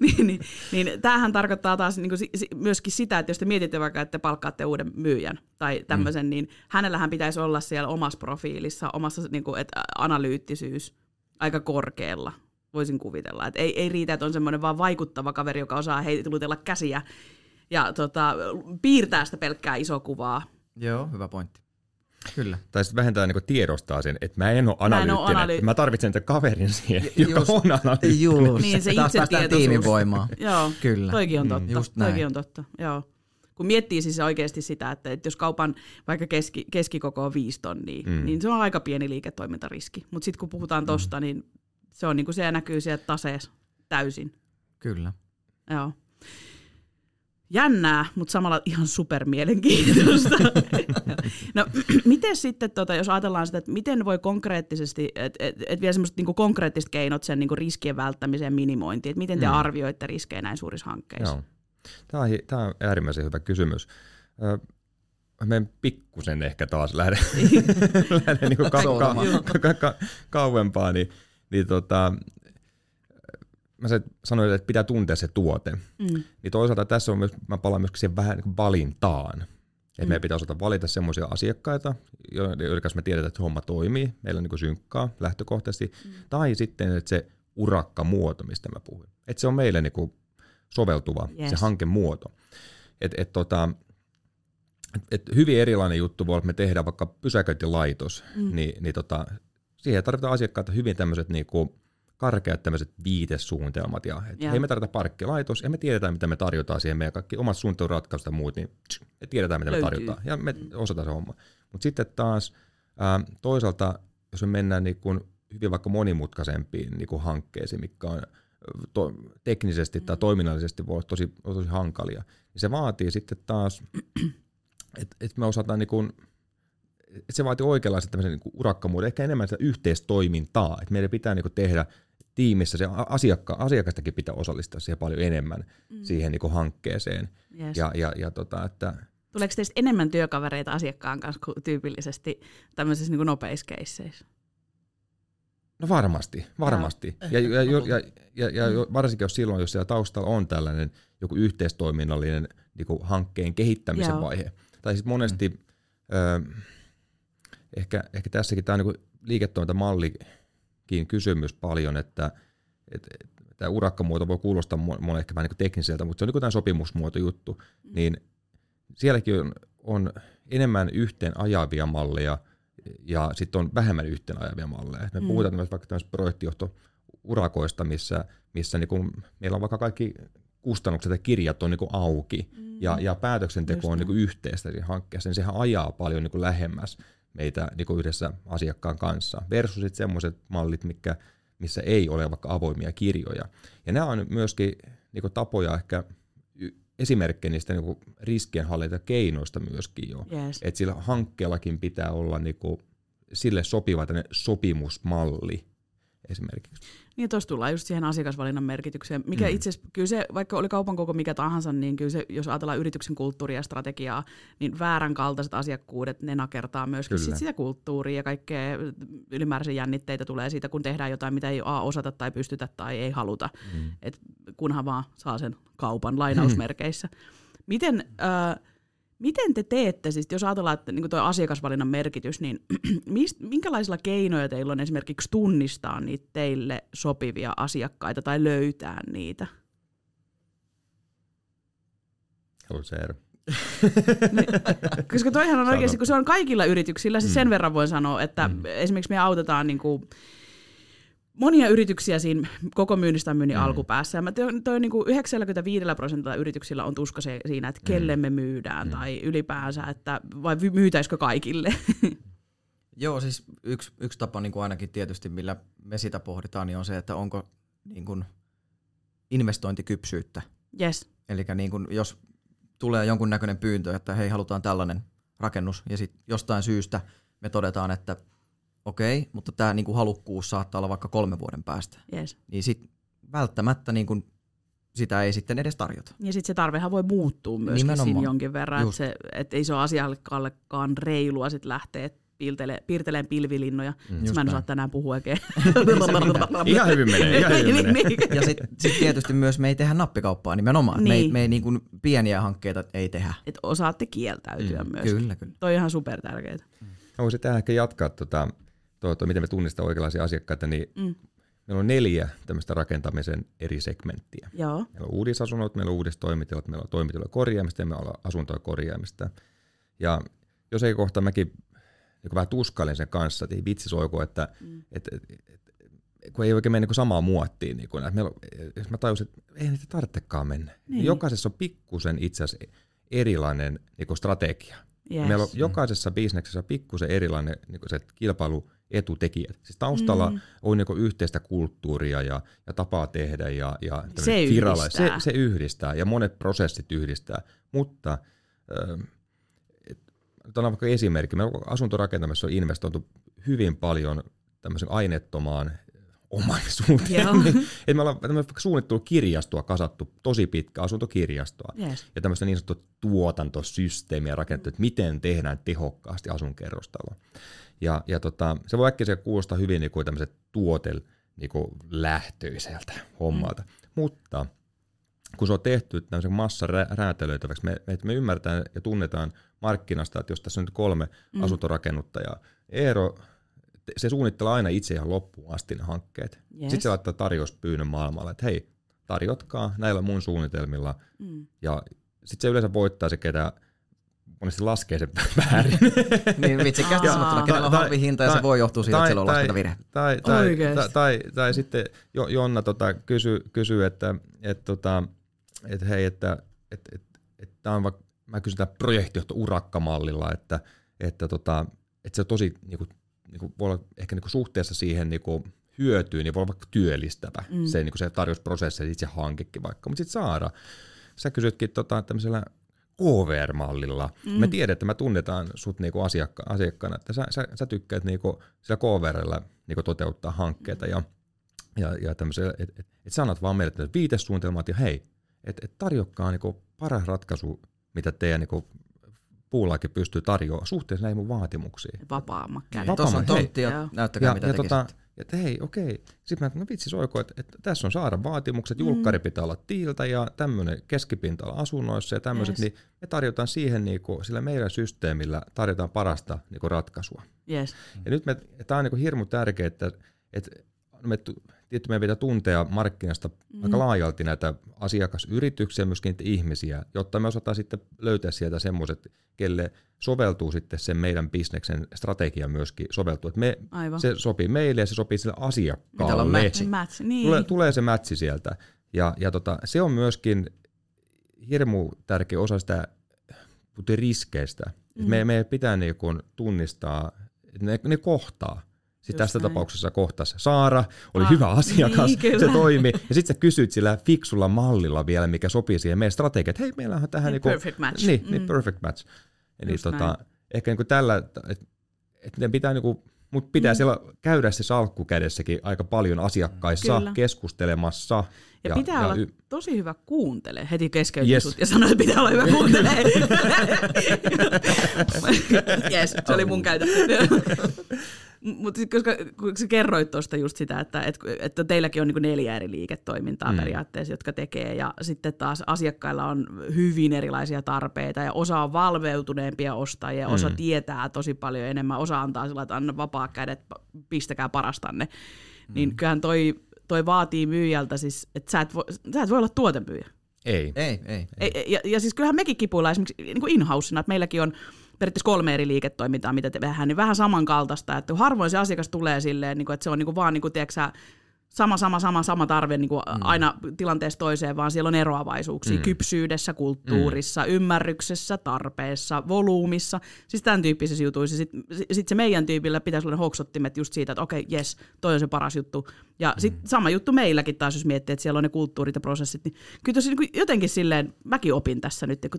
Mm, niin, niin, niin, tämähän tarkoittaa taas niin kuin, myöskin sitä, että jos te mietitte vaikka, että palkkaatte uuden myyjän tai tämmöisen, mm. niin hänellähän pitäisi olla siellä omassa profiilissa, omassa niin kuin, että analyyttisyys aika korkealla voisin kuvitella. Et ei, ei riitä, että on semmoinen vaan vaikuttava kaveri, joka osaa heitellä käsiä ja tota, piirtää sitä pelkkää isoa Joo, hyvä pointti. Kyllä. Tai sitten vähentää niin tiedostaa sen, että mä en ole analyyttinen, mä, analy- mä tarvitsen sen kaverin siihen, joka just, on analyyttinen. Just, niin se itse tiimivoimaa. Joo, Kyllä. Toikin on mm, totta. Mm, just näin. Toikin on totta, joo. kun miettii siis oikeasti sitä, että, että jos kaupan vaikka keski, keskikoko on viisi tonnia, mm. niin se on aika pieni liiketoimintariski. Mutta sitten kun puhutaan tosta, mm. niin se on niin kuin se näkyy sieltä taseessa täysin. Kyllä. Joo. Jännää, mutta samalla ihan supermielenkiintoista. no, miten sitten, tota, jos ajatellaan sitä, että miten voi konkreettisesti, että et, et vielä semmoiset niinku konkreettiset keinot sen niinku riskien välttämiseen minimointiin, että miten te mm. arvioitte riskejä näin suurissa hankkeissa? Joo. Tämä on, tämä on äärimmäisen hyvä kysymys. Mä pikkusen ehkä taas lähden, lähden niin ka- ka- ka- ka- kauempaa, niin, niin tota, mä se sanoin, että pitää tuntea se tuote. Mm. Niin toisaalta tässä on myös, mä palaan myöskin siihen vähän niin valintaan. Että mm. meidän pitää osata valita semmoisia asiakkaita, joiden kanssa me tiedetään, että homma toimii, meillä on niin synkkaa lähtökohtaisesti. Mm. Tai sitten että se urakkamuoto, mistä mä puhuin. Että se on meille niin soveltuva, yes. se hankemuoto. Et, et tota, et, et hyvin erilainen juttu voi olla, että me tehdään vaikka pysäköintilaitos, mm. niin, niin tota, siihen tarvitaan asiakkaita hyvin tämmöiset niinku karkeat tämmöiset viitesuunnitelmat. Ja, et yeah. hei, me tarvitaan parkkilaitos ja me tiedetään, mitä me tarjotaan siihen. Meidän kaikki omat suunnitteluratkaisut ja muut, niin me tiedetään, mitä Löytyy. me tarjotaan. Ja me osataan se homma. Mutta sitten taas ää, toisaalta, jos me mennään niin kun hyvin vaikka monimutkaisempiin niin kun hankkeisiin, mikä on to, teknisesti tai mm. toiminnallisesti voi olla tosi, tosi hankalia, niin se vaatii sitten taas, että et me osataan niin kun, että se vaatii oikeanlaista tämmöisen niin urakkamuuden, ehkä enemmän sitä yhteistoimintaa, että meidän pitää niin tehdä tiimissä se asiakka, asiakastakin pitää osallistaa siihen paljon enemmän mm. siihen niin hankkeeseen. Yes. Ja, ja, ja tota, että, Tuleeko teistä enemmän työkavereita asiakkaan kanssa kuin tyypillisesti tämmöisissä niin nopeissa keisseissä? No varmasti, varmasti. Ja, ja, ja, ja, ja, ja mm. varsinkin jos silloin, jos siellä taustalla on tällainen joku yhteistoiminnallinen niin hankkeen kehittämisen Joo. vaihe. Tai sitten monesti, mm. ö, ehkä, ehkä tässäkin tämä on niin liiketoimintamallikin kysymys paljon, että et, et, tämä urakkamuoto voi kuulostaa monen ehkä vähän niin tekniseltä, mutta se on niin tämä sopimusmuoto juttu, mm. niin sielläkin on, on enemmän yhteen ajavia malleja – ja sitten on vähemmän yhteen ajavia malleja. Me mm. puhutaan myös vaikka tämmöistä projektijohto-urakoista, missä, missä niinku, meillä on vaikka kaikki kustannukset ja kirjat on niinku auki mm. ja, ja päätöksenteko Just on niinku yhteistä siinä hankkeessa, niin sehän ajaa paljon niinku lähemmäs meitä niinku yhdessä asiakkaan kanssa versus sitten semmoiset mallit, mikä, missä ei ole vaikka avoimia kirjoja. Ja nämä on myöskin niinku tapoja ehkä esimerkkejä niistä niin riskienhallintakeinoista myöskin jo. Yes. Että sillä hankkeellakin pitää olla niin kuin, sille sopiva sopimusmalli esimerkiksi. Niin, tuossa tullaan just siihen asiakasvalinnan merkitykseen, mikä mm. itse kyllä se, vaikka oli kaupan koko mikä tahansa, niin kyllä se, jos ajatellaan yrityksen kulttuuria ja strategiaa, niin väärän kaltaiset asiakkuudet, ne nakertaa myöskin sit sitä kulttuuria ja kaikkea ylimääräisiä jännitteitä tulee siitä, kun tehdään jotain, mitä ei A osata tai pystytä tai ei haluta, mm. Et kunhan vaan saa sen kaupan lainausmerkeissä. Mm. Miten... Äh, Miten te teette, siis jos ajatellaan, että niin tuo asiakasvalinnan merkitys, niin mist, minkälaisilla keinoja teillä on esimerkiksi tunnistaa niitä teille sopivia asiakkaita tai löytää niitä? Haluatko Eero? Niin, koska toihan on oikeasti, kun se on kaikilla yrityksillä, siis sen mm. verran voin sanoa, että mm. esimerkiksi me autetaan niin kuin, monia yrityksiä siinä koko myynnistä myynnin mm. alkupäässä. Ja mä toi, toi niin kuin 95 prosentilla yrityksillä on tuska se, siinä, että kelle mm. me myydään mm. tai ylipäänsä, että vai myytäisikö kaikille. Joo, siis yksi, yksi tapa niin kuin ainakin tietysti, millä me sitä pohditaan, niin on se, että onko niin kuin investointikypsyyttä. Yes. Eli niin kuin, jos tulee jonkun näköinen pyyntö, että hei, halutaan tällainen rakennus, ja sitten jostain syystä me todetaan, että okei, okay, mutta tämä niinku halukkuus saattaa olla vaikka kolme vuoden päästä. Yes. Niin sit välttämättä niinku sitä ei sitten edes tarjota. Ja sitten se tarvehan voi muuttua myöskin siinä jonkin verran, että se, et ei se ole asiakkaallekaan reilua sit lähteä piirtelee, piirteleen pilvilinnoja. Mm, mä en osaa tänään puhua oikein. ihan hyvin menee. Ihan hyvin menee. Niin, niin. ja sitten sit tietysti myös me ei tehdä nappikauppaa nimenomaan. Niin. Me ei, me ei niin kuin pieniä hankkeita ei tehdä. Et osaatte kieltäytyä mm, myös. Kyllä, kyllä. Toi on ihan super tärkeää. Mm. Voisin tähän ehkä jatkaa tota, tuo, tuo, miten me tunnistamme oikeanlaisia asiakkaita, niin mm. meillä on neljä tämmöistä rakentamisen eri segmenttiä. Joo. Meillä on uudisasunnot, meillä on uudistoimitilat, meillä on toimitilojen korjaamista ja meillä on asuntojen korjaamista. Ja jos ei kohta mäkin niin vähän tuskailen sen kanssa, että ei vitsi soiko, että mm. et, et, et, kun ei oikein mene niin samaan muottiin. Niin että meillä, jos mä tajusin, että ei niitä tarvitsekaan mennä. Niin. Jokaisessa on pikkusen itse asiassa erilainen niin strategia. Yes. Meillä on jokaisessa bisneksessä pikkusen erilainen niin se kilpailuetutekijät. Siis taustalla mm. on niin yhteistä kulttuuria ja, ja tapaa tehdä ja, ja se yhdistää. Se, se yhdistää ja monet prosessit yhdistää, mutta äh, Otetaan vaikka esimerkki. Me asuntorakentamisessa on investoitu hyvin paljon tämmöisen aineettomaan omaisuuteen. niin, että me ollaan vaikka suunnittelukirjastoa kasattu, tosi pitkä asuntokirjastoa. Yes. Ja tämmöistä niin sanottua tuotantosysteemiä rakennettu, että miten tehdään tehokkaasti asunkerrostalo. Ja, ja tota, se voi äkkiä kuulostaa hyvin niin kuin tämmöiset tuotel niin kuin lähtöiseltä hommalta. Mm. Mutta kun se on tehty tämmöisen massa räätälöitäväksi, me, me, me ymmärretään ja tunnetaan markkinasta, että jos tässä on nyt kolme mm. asuntorakennuttajaa, Eero, se suunnittelee aina itse ihan loppuun asti ne hankkeet. Yes. Sitten se laittaa tarjouspyynnön maailmalle, että hei, tarjotkaa näillä mun suunnitelmilla. Mm. Ja sitten se yleensä voittaa se, ketä monesti laskee sen väärin. niin vitsikkäästi sanottuna, kenellä on halvi hinta ja se voi johtua siitä, että siellä on laskentavirhe. Tai, tai, tai, tai, tai, tai sitten Jonna tota, kysyy, kysy, että et, tota, et, hei, että et, et, et, et on vaikka, mä kysyn tämän projektijohto-urakkamallilla, että, että, tota, että se on tosi niinku, niinku, voi olla ehkä niinku suhteessa siihen niinku, hyötyyn, niin voi olla vaikka työllistävä mm. se, niinku se tarjousprosessi, itse hankekin vaikka. Mutta sitten Saara, sä kysytkin tota, tämmöisellä KVR-mallilla. Mm. Me tiedetään, että me tunnetaan sut niinku asiakka- asiakkaana, että sä, sä, sä tykkäät niinku sillä KVRllä niinku toteuttaa hankkeita ja, ja, ja että et, et, sanot vaan meille viitesuunnitelmat ja hei, että et tarjokkaa niinku paras ratkaisu, mitä teidän niinku puullakin pystyy tarjoamaan suhteessa näihin mun vaatimuksiin. Vapaammat kädet. Tuossa on tontti ja näyttäkää ja, mitä ja tota, että hei, okei. Sitten mä no vitsi soiko, että, että tässä on saada vaatimukset, mm. julkkari pitää olla tiiltä ja tämmöinen keskipinta asunnoissa ja tämmöiset, yes. niin me tarjotaan siihen niin kuin, sillä meidän systeemillä tarjotaan parasta niin kuin ratkaisua. Yes. Ja nyt me, tämä on niin kuin hirmu tärkeää, että, että me tietty meidän pitää tuntea markkinasta mm. aika laajalti näitä asiakasyrityksiä, myöskin niitä ihmisiä, jotta me osataan sitten löytää sieltä semmoiset, kelle soveltuu sitten sen meidän bisneksen strategia myöskin soveltuu. Että me, Aivan. se sopii meille ja se sopii sille asiakkaalle. match. match niin. tulee, tulee se matchi sieltä. Ja, ja tota, se on myöskin hirmu tärkeä osa sitä riskeistä. Mm. Me, me pitää niin tunnistaa, että ne, ne kohtaa. Sitten tässä näin. tapauksessa kohtas Saara, oli ah, hyvä asiakas, niin, se toimi. Ja sitten sä kysyit sillä fiksulla mallilla vielä, mikä sopii siihen meidän strategiaan, että hei, meillä on tähän... Niin, niin perfect match. Niin, niin mm. niin perfect match. Eli tota, ehkä niin kuin tällä, että et ne pitää niin kuin, mutta pitää mm. siellä käydä se salkku kädessäkin aika paljon asiakkaissa Kyllä. keskustelemassa. Ja, ja pitää ja olla y- tosi hyvä kuuntele. Heti keskeytin yes. ja sanoi, että pitää olla hyvä kuuntele. yes, se oli mun käytä. Mutta koska kun sä kerroit tuosta just sitä, että, että, että teilläkin on niin neljä eri liiketoimintaa mm. periaatteessa, jotka tekee, ja sitten taas asiakkailla on hyvin erilaisia tarpeita, ja osa on valveutuneempia ostajia, mm. osa tietää tosi paljon enemmän, osa antaa sillä, että anna vapaa kädet, pistäkää parastanne. Mm. Niin kyllähän toi, toi vaatii myyjältä siis, että sä et voi, sä et voi olla tuotemyyjä. Ei. Ei, ei. ei. Ja, ja siis kyllähän mekin kipuillaan esimerkiksi niin kuin in-housena, että meilläkin on periaatteessa kolme eri liiketoimintaa, mitä te vähän, niin vähän samankaltaista, että harvoin se asiakas tulee silleen, niin että se on niin kuin vaan, niin kuin, tiedätkö, sama, sama, sama, sama tarve niin kuin mm. aina tilanteesta toiseen, vaan siellä on eroavaisuuksia mm. kypsyydessä, kulttuurissa, mm. ymmärryksessä, tarpeessa, volyymissa, siis tämän tyyppisissä jutuissa. Sitten sit se meidän tyypillä pitäisi olla hoksottimet just siitä, että okei, okay, jes, toi on se paras juttu. Ja mm. sitten sama juttu meilläkin taas, jos miettii, että siellä on ne kulttuurit ja prosessit, niin kyllä tosi niin jotenkin silleen, mäkin opin tässä nyt, että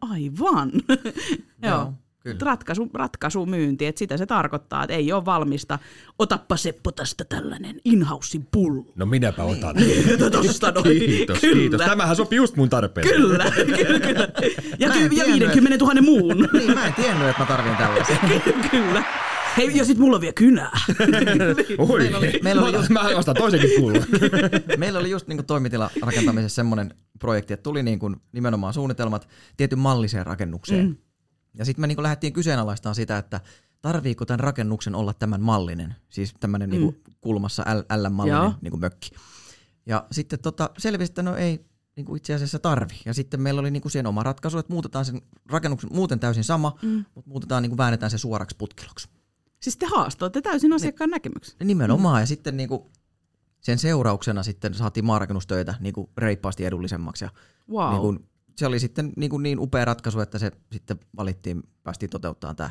aivan. Joo. Kyllä. Ratkaisu, ratkaisu myynti, että sitä se tarkoittaa, että ei ole valmista. Otappa Seppo tästä tällainen inhausin pullo. No minäpä otan. Tosta noin. Kiitos, kyllä. kiitos. Tämähän sopii just mun tarpeeseen. Kyllä, kyllä, kyllä. Ja, ky- ja 50 000 muun. niin, mä en tiennyt, että mä tarvin tällaisen. kyllä. Hei, ja sit mulla on vielä kynää. Oi, meillä oli, meillä oli just, mä ostan toisenkin pullon. meillä oli just niin toimitila rakentamisessa semmoinen projekti, että tuli niin kuin nimenomaan suunnitelmat tietyn malliseen rakennukseen. Mm. Ja sitten me niin lähdettiin kyseenalaistamaan sitä, että tarviiko tämän rakennuksen olla tämän mallinen, siis tämmöinen niinku mm. niin kulmassa L-mallinen niin mökki. Ja sitten tota, selvisi, että no ei niin kuin itse asiassa tarvi. Ja sitten meillä oli niin kuin siihen oma ratkaisu, että muutetaan sen rakennuksen muuten täysin sama, mm. mutta muutetaan, niin kuin väännetään se suoraksi putkiloksi. Siis te haastoitte täysin asiakkaan näkemyksen. Nimenomaan, mm. ja sitten niin kuin sen seurauksena sitten saatiin maarakennustöitä niin kuin reippaasti edullisemmaksi. Ja wow. niin kuin se oli sitten niin, kuin niin upea ratkaisu, että se sitten valittiin, päästiin toteuttamaan tämä,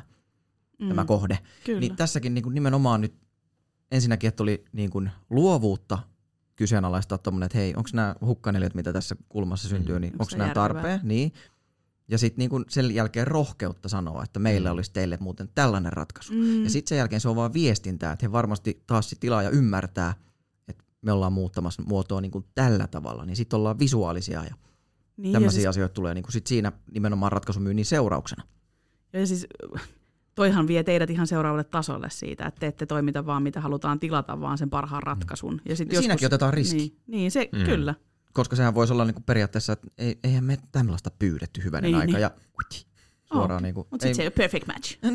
mm. tämä kohde. Kyllä. Niin tässäkin niin kuin nimenomaan nyt ensinnäkin, että oli niin kuin luovuutta kyseenalaistaa tuommoinen, että hei, onko nämä hukkaneliöt, mitä tässä kulmassa syntyy, mm. niin onko nämä tarpeen? Niin. Ja sitten niin sen jälkeen rohkeutta sanoa, että meillä mm. olisi teille muuten tällainen ratkaisu. Mm. Ja sitten sen jälkeen se on vaan viestintää, että he varmasti taas sit tilaaja ymmärtää, että me ollaan muuttamassa muotoa niin kuin tällä tavalla, niin sitten ollaan visuaalisia ja niin, tämmöisiä siis, asioita tulee niin kuin sit siinä nimenomaan ratkaisumyynnin seurauksena. Ja siis toihan vie teidät ihan seuraavalle tasolle siitä, että te ette toimita vaan mitä halutaan tilata, vaan sen parhaan ratkaisun. Ja sit ja joskus, siinäkin otetaan riski. Niin, niin se mm. kyllä. Koska sehän voisi olla niinku periaatteessa, että ei, eihän me tämmöistä pyydetty hyvänen niin, aika. Niin. Ja suoraan oh, niinku, Mutta sitten se ei ole perfect match.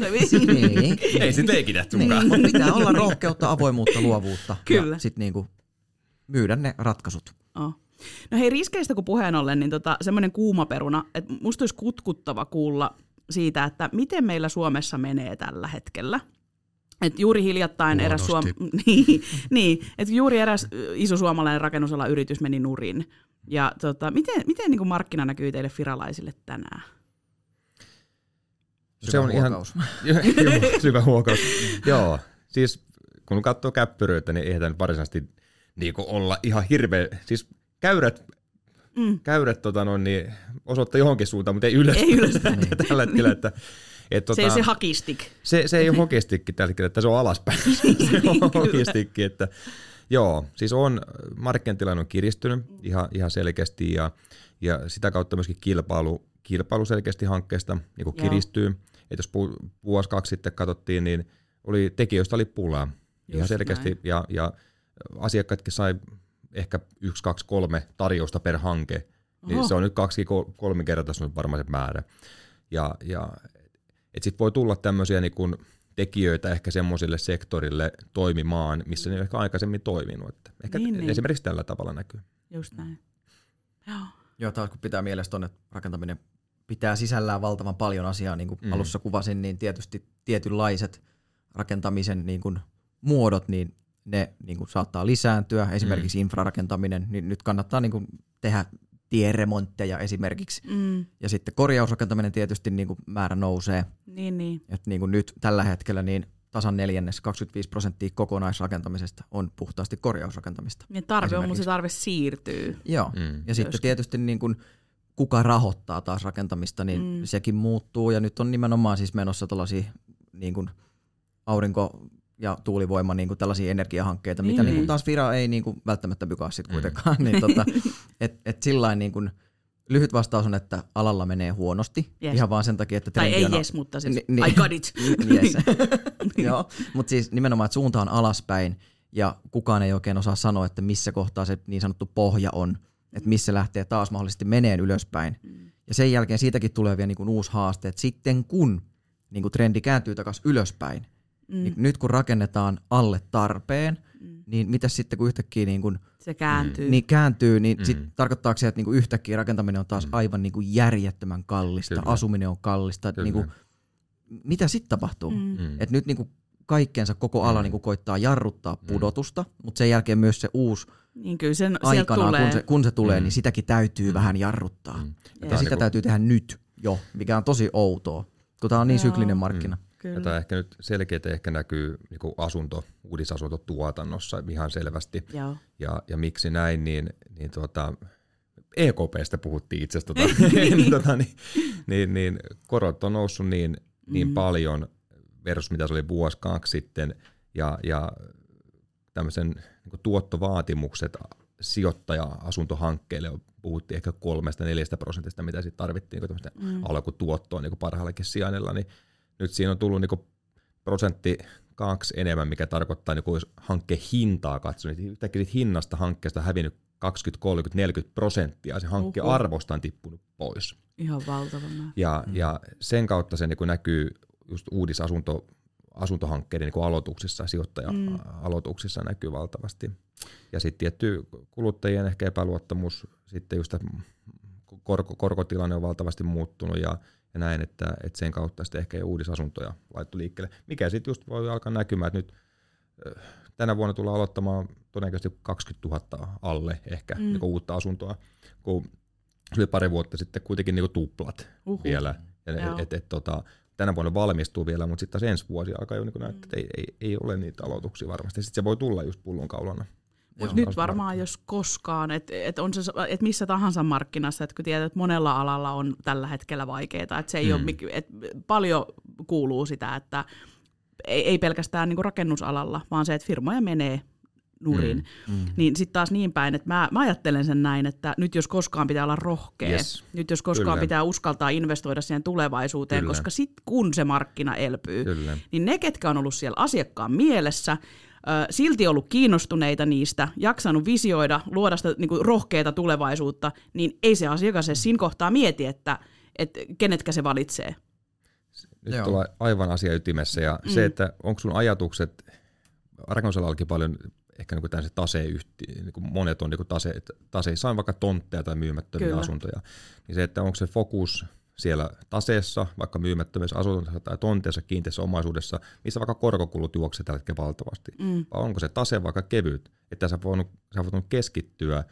niin. ei sitten ikinä niin, pitää olla rohkeutta, avoimuutta, luovuutta. Kyllä. Ja sitten niinku myydä ne ratkaisut. Oh. No hei, riskeistä kun puheen ollen, niin tota, semmoinen kuuma peruna, että musta olisi kutkuttava kuulla siitä, että miten meillä Suomessa menee tällä hetkellä. Et juuri hiljattain eräs, suom... niin, niin, et juuri eräs iso suomalainen rakennusala yritys meni nurin. Ja tota, miten, miten niin markkina näkyy teille firalaisille tänään? Syvä se on huokaus. ihan syvä huokaus. Joo, siis kun katsoo käppyröitä, niin eihän tämä varsinaisesti niin olla ihan hirveä, siis käyrät mm. käyrät tota, no, niin, osoittaa johonkin suuntaan, mutta ei ylöspäin, ei ylöspäin. tällä hetkellä. Että, et, tota, se ei se hakistik. Se, se ei ole hokistikki tällä hetkellä, että se on alaspäin. se on hokistikki, että joo, siis on, markkinatilanne on kiristynyt ihan, ihan selkeästi ja, ja sitä kautta myöskin kilpailu, kilpailu selkeästi hankkeesta niin kuin kiristyy. Et jos vuosi kaksi sitten katsottiin, niin oli, tekijöistä oli pulaa Just ihan selkeästi näin. ja, ja asiakkaatkin sai ehkä yksi, kaksi, kolme tarjousta per hanke, niin Oho. se on nyt kaksi, kolme kertaa varmaan se määrä. Ja, ja sitten voi tulla tämmöisiä niin kun tekijöitä ehkä semmoisille sektorille toimimaan, missä ne ehkä aikaisemmin toiminut. Että ehkä niin, niin. esimerkiksi tällä tavalla näkyy. Just näin. Joo. Joo, taas kun pitää mielessä että rakentaminen pitää sisällään valtavan paljon asiaa, niin kuin mm. alussa kuvasin, niin tietysti tietynlaiset rakentamisen niin kuin muodot, niin ne niin kuin saattaa lisääntyä, esimerkiksi mm. infrarakentaminen, niin nyt kannattaa niin kuin tehdä tieremontteja esimerkiksi. Mm. Ja sitten korjausrakentaminen tietysti niin kuin määrä nousee. Niin, niin. Et niin kuin nyt tällä hetkellä niin tasan neljännes, 25 prosenttia kokonaisrakentamisesta on puhtaasti korjausrakentamista. Ja tarve on, mutta se tarve siirtyy. Joo, mm. ja Joskin. sitten tietysti niin kuin, kuka rahoittaa taas rakentamista, niin mm. sekin muuttuu. Ja nyt on nimenomaan siis menossa tällaisia niin kuin aurinko ja tuulivoima, niin kuin tällaisia energiahankkeita, niin. mitä niin kuin taas Vira ei niin kuin välttämättä bykaa sitten mm. kuitenkaan. Mm. niin tota, et, et sillain niin kuin, lyhyt vastaus on, että alalla menee huonosti. Yes. Ihan vaan sen takia, että trendi Tai ei on... yes, mutta siis ni, ni, I got it. yes. Joo, mutta siis nimenomaan, että suunta on alaspäin ja kukaan ei oikein osaa sanoa, että missä kohtaa se niin sanottu pohja on, että missä lähtee taas mahdollisesti meneen ylöspäin. Mm. Ja sen jälkeen siitäkin tulee vielä niin kuin uusi haaste, että sitten kun niin kuin trendi kääntyy takaisin ylöspäin, Mm. Niin nyt kun rakennetaan alle tarpeen, mm. niin mitä sitten kun yhtäkkiä niin kun, se kääntyy, niin, kääntyy, niin mm. sit tarkoittaako se, että niin kuin yhtäkkiä rakentaminen on taas mm. aivan niin kuin järjettömän kallista, Kyllä. asuminen on kallista. Niin kuin, mitä sitten tapahtuu? Mm. mm. Et nyt niin kuin kaikkeensa koko ala mm. niin kuin koittaa jarruttaa mm. pudotusta, mm. mutta sen jälkeen myös se uusi niin kyllä sen, aikana, tulee. kun se, kun se tulee, mm. niin sitäkin täytyy mm. vähän jarruttaa. Mm. Ja, ja sitä niin kuin... täytyy tehdä nyt jo, mikä on tosi outoa, kun tämä on niin Joo. syklinen markkina. Mm. Kyllä. Tämä ehkä nyt selkeästi ehkä näkyy niin kuin asunto, uudisasuntotuotannossa ihan selvästi. Joo. Ja, ja miksi näin, niin, niin tuota, EKPstä puhuttiin itse asiassa, tuota, niin, tuota, niin, niin, niin korot on noussut niin, niin mm-hmm. paljon versus mitä se oli vuosi kaksi sitten, ja, ja tämmöisen niin tuottovaatimukset sijoittaja-asuntohankkeille puhuttiin ehkä kolmesta neljästä prosentista, mitä sitten tarvittiin niin mm. alkutuottoa niin parhaallakin sijainnilla, niin nyt siinä on tullut niin prosentti kaksi enemmän, mikä tarkoittaa, niin jos hankkeen hintaa katsoo, niin yhtäkkiä siitä hinnasta hankkeesta on hävinnyt 20, 30, 40 prosenttia, se hankkeen Uhu. arvosta on tippunut pois. Ihan valtava Ja, mm. ja sen kautta se niin näkyy just uudisasunto asuntohankkeiden niin aloituksissa, sijoittaja-aloituksissa mm. näkyy valtavasti. Ja sitten tietty kuluttajien ehkä epäluottamus, sitten just korko, korkotilanne on valtavasti muuttunut ja ja näin, että, että sen kautta sitten ehkä uudisasuntoja laittu liikkeelle. Mikä sitten just voi alkaa näkymään, että nyt tänä vuonna tullaan aloittamaan todennäköisesti 20 000 alle ehkä mm. niin uutta asuntoa, kun se oli pari vuotta sitten kuitenkin niin tuplat Uhu. vielä. Ja et, et, tota, tänä vuonna valmistuu vielä, mutta sitten taas ensi vuosi alkaa jo niin näyttää, että ei, ei, ei, ole niitä aloituksia varmasti. Sitten se voi tulla just pullonkaulana. Mutta nyt varmaan jos koskaan, että et on se, et missä tahansa markkinassa, että kun tiedät, että monella alalla on tällä hetkellä vaikeaa, että se ei mm. ole, et paljon kuuluu sitä, että ei, ei pelkästään niin rakennusalalla, vaan se, että firmoja menee nurin. Mm, mm. Niin sitten taas niin päin, että mä, mä ajattelen sen näin, että nyt jos koskaan pitää olla rohkea, yes. nyt jos koskaan Kyllä. pitää uskaltaa investoida siihen tulevaisuuteen, Kyllä. koska sitten kun se markkina elpyy, Kyllä. niin ne, ketkä on ollut siellä asiakkaan mielessä, silti ollut kiinnostuneita niistä, jaksanut visioida, luoda sitä niin kuin rohkeita tulevaisuutta, niin ei se asiakas edes siinä kohtaa mieti, että, että kenetkä se valitsee. Nyt Joo. tulee aivan asia ytimessä ja mm. se, että onko sun ajatukset, rakennusalallakin paljon ehkä niin kuin taseyhti, niin kuin monet on niin kuin tase, taseissa on vaikka tontteja tai myymättömiä Kyllä. asuntoja, niin se, että onko se fokus siellä taseessa, vaikka myymättömissä asunnoissa tai tonteessa, kiinteässä omaisuudessa, missä vaikka korkokulut juoksevat tällä hetkellä valtavasti. Mm. Vai onko se tase vaikka kevyt, että sä voinut, sä voinut keskittyä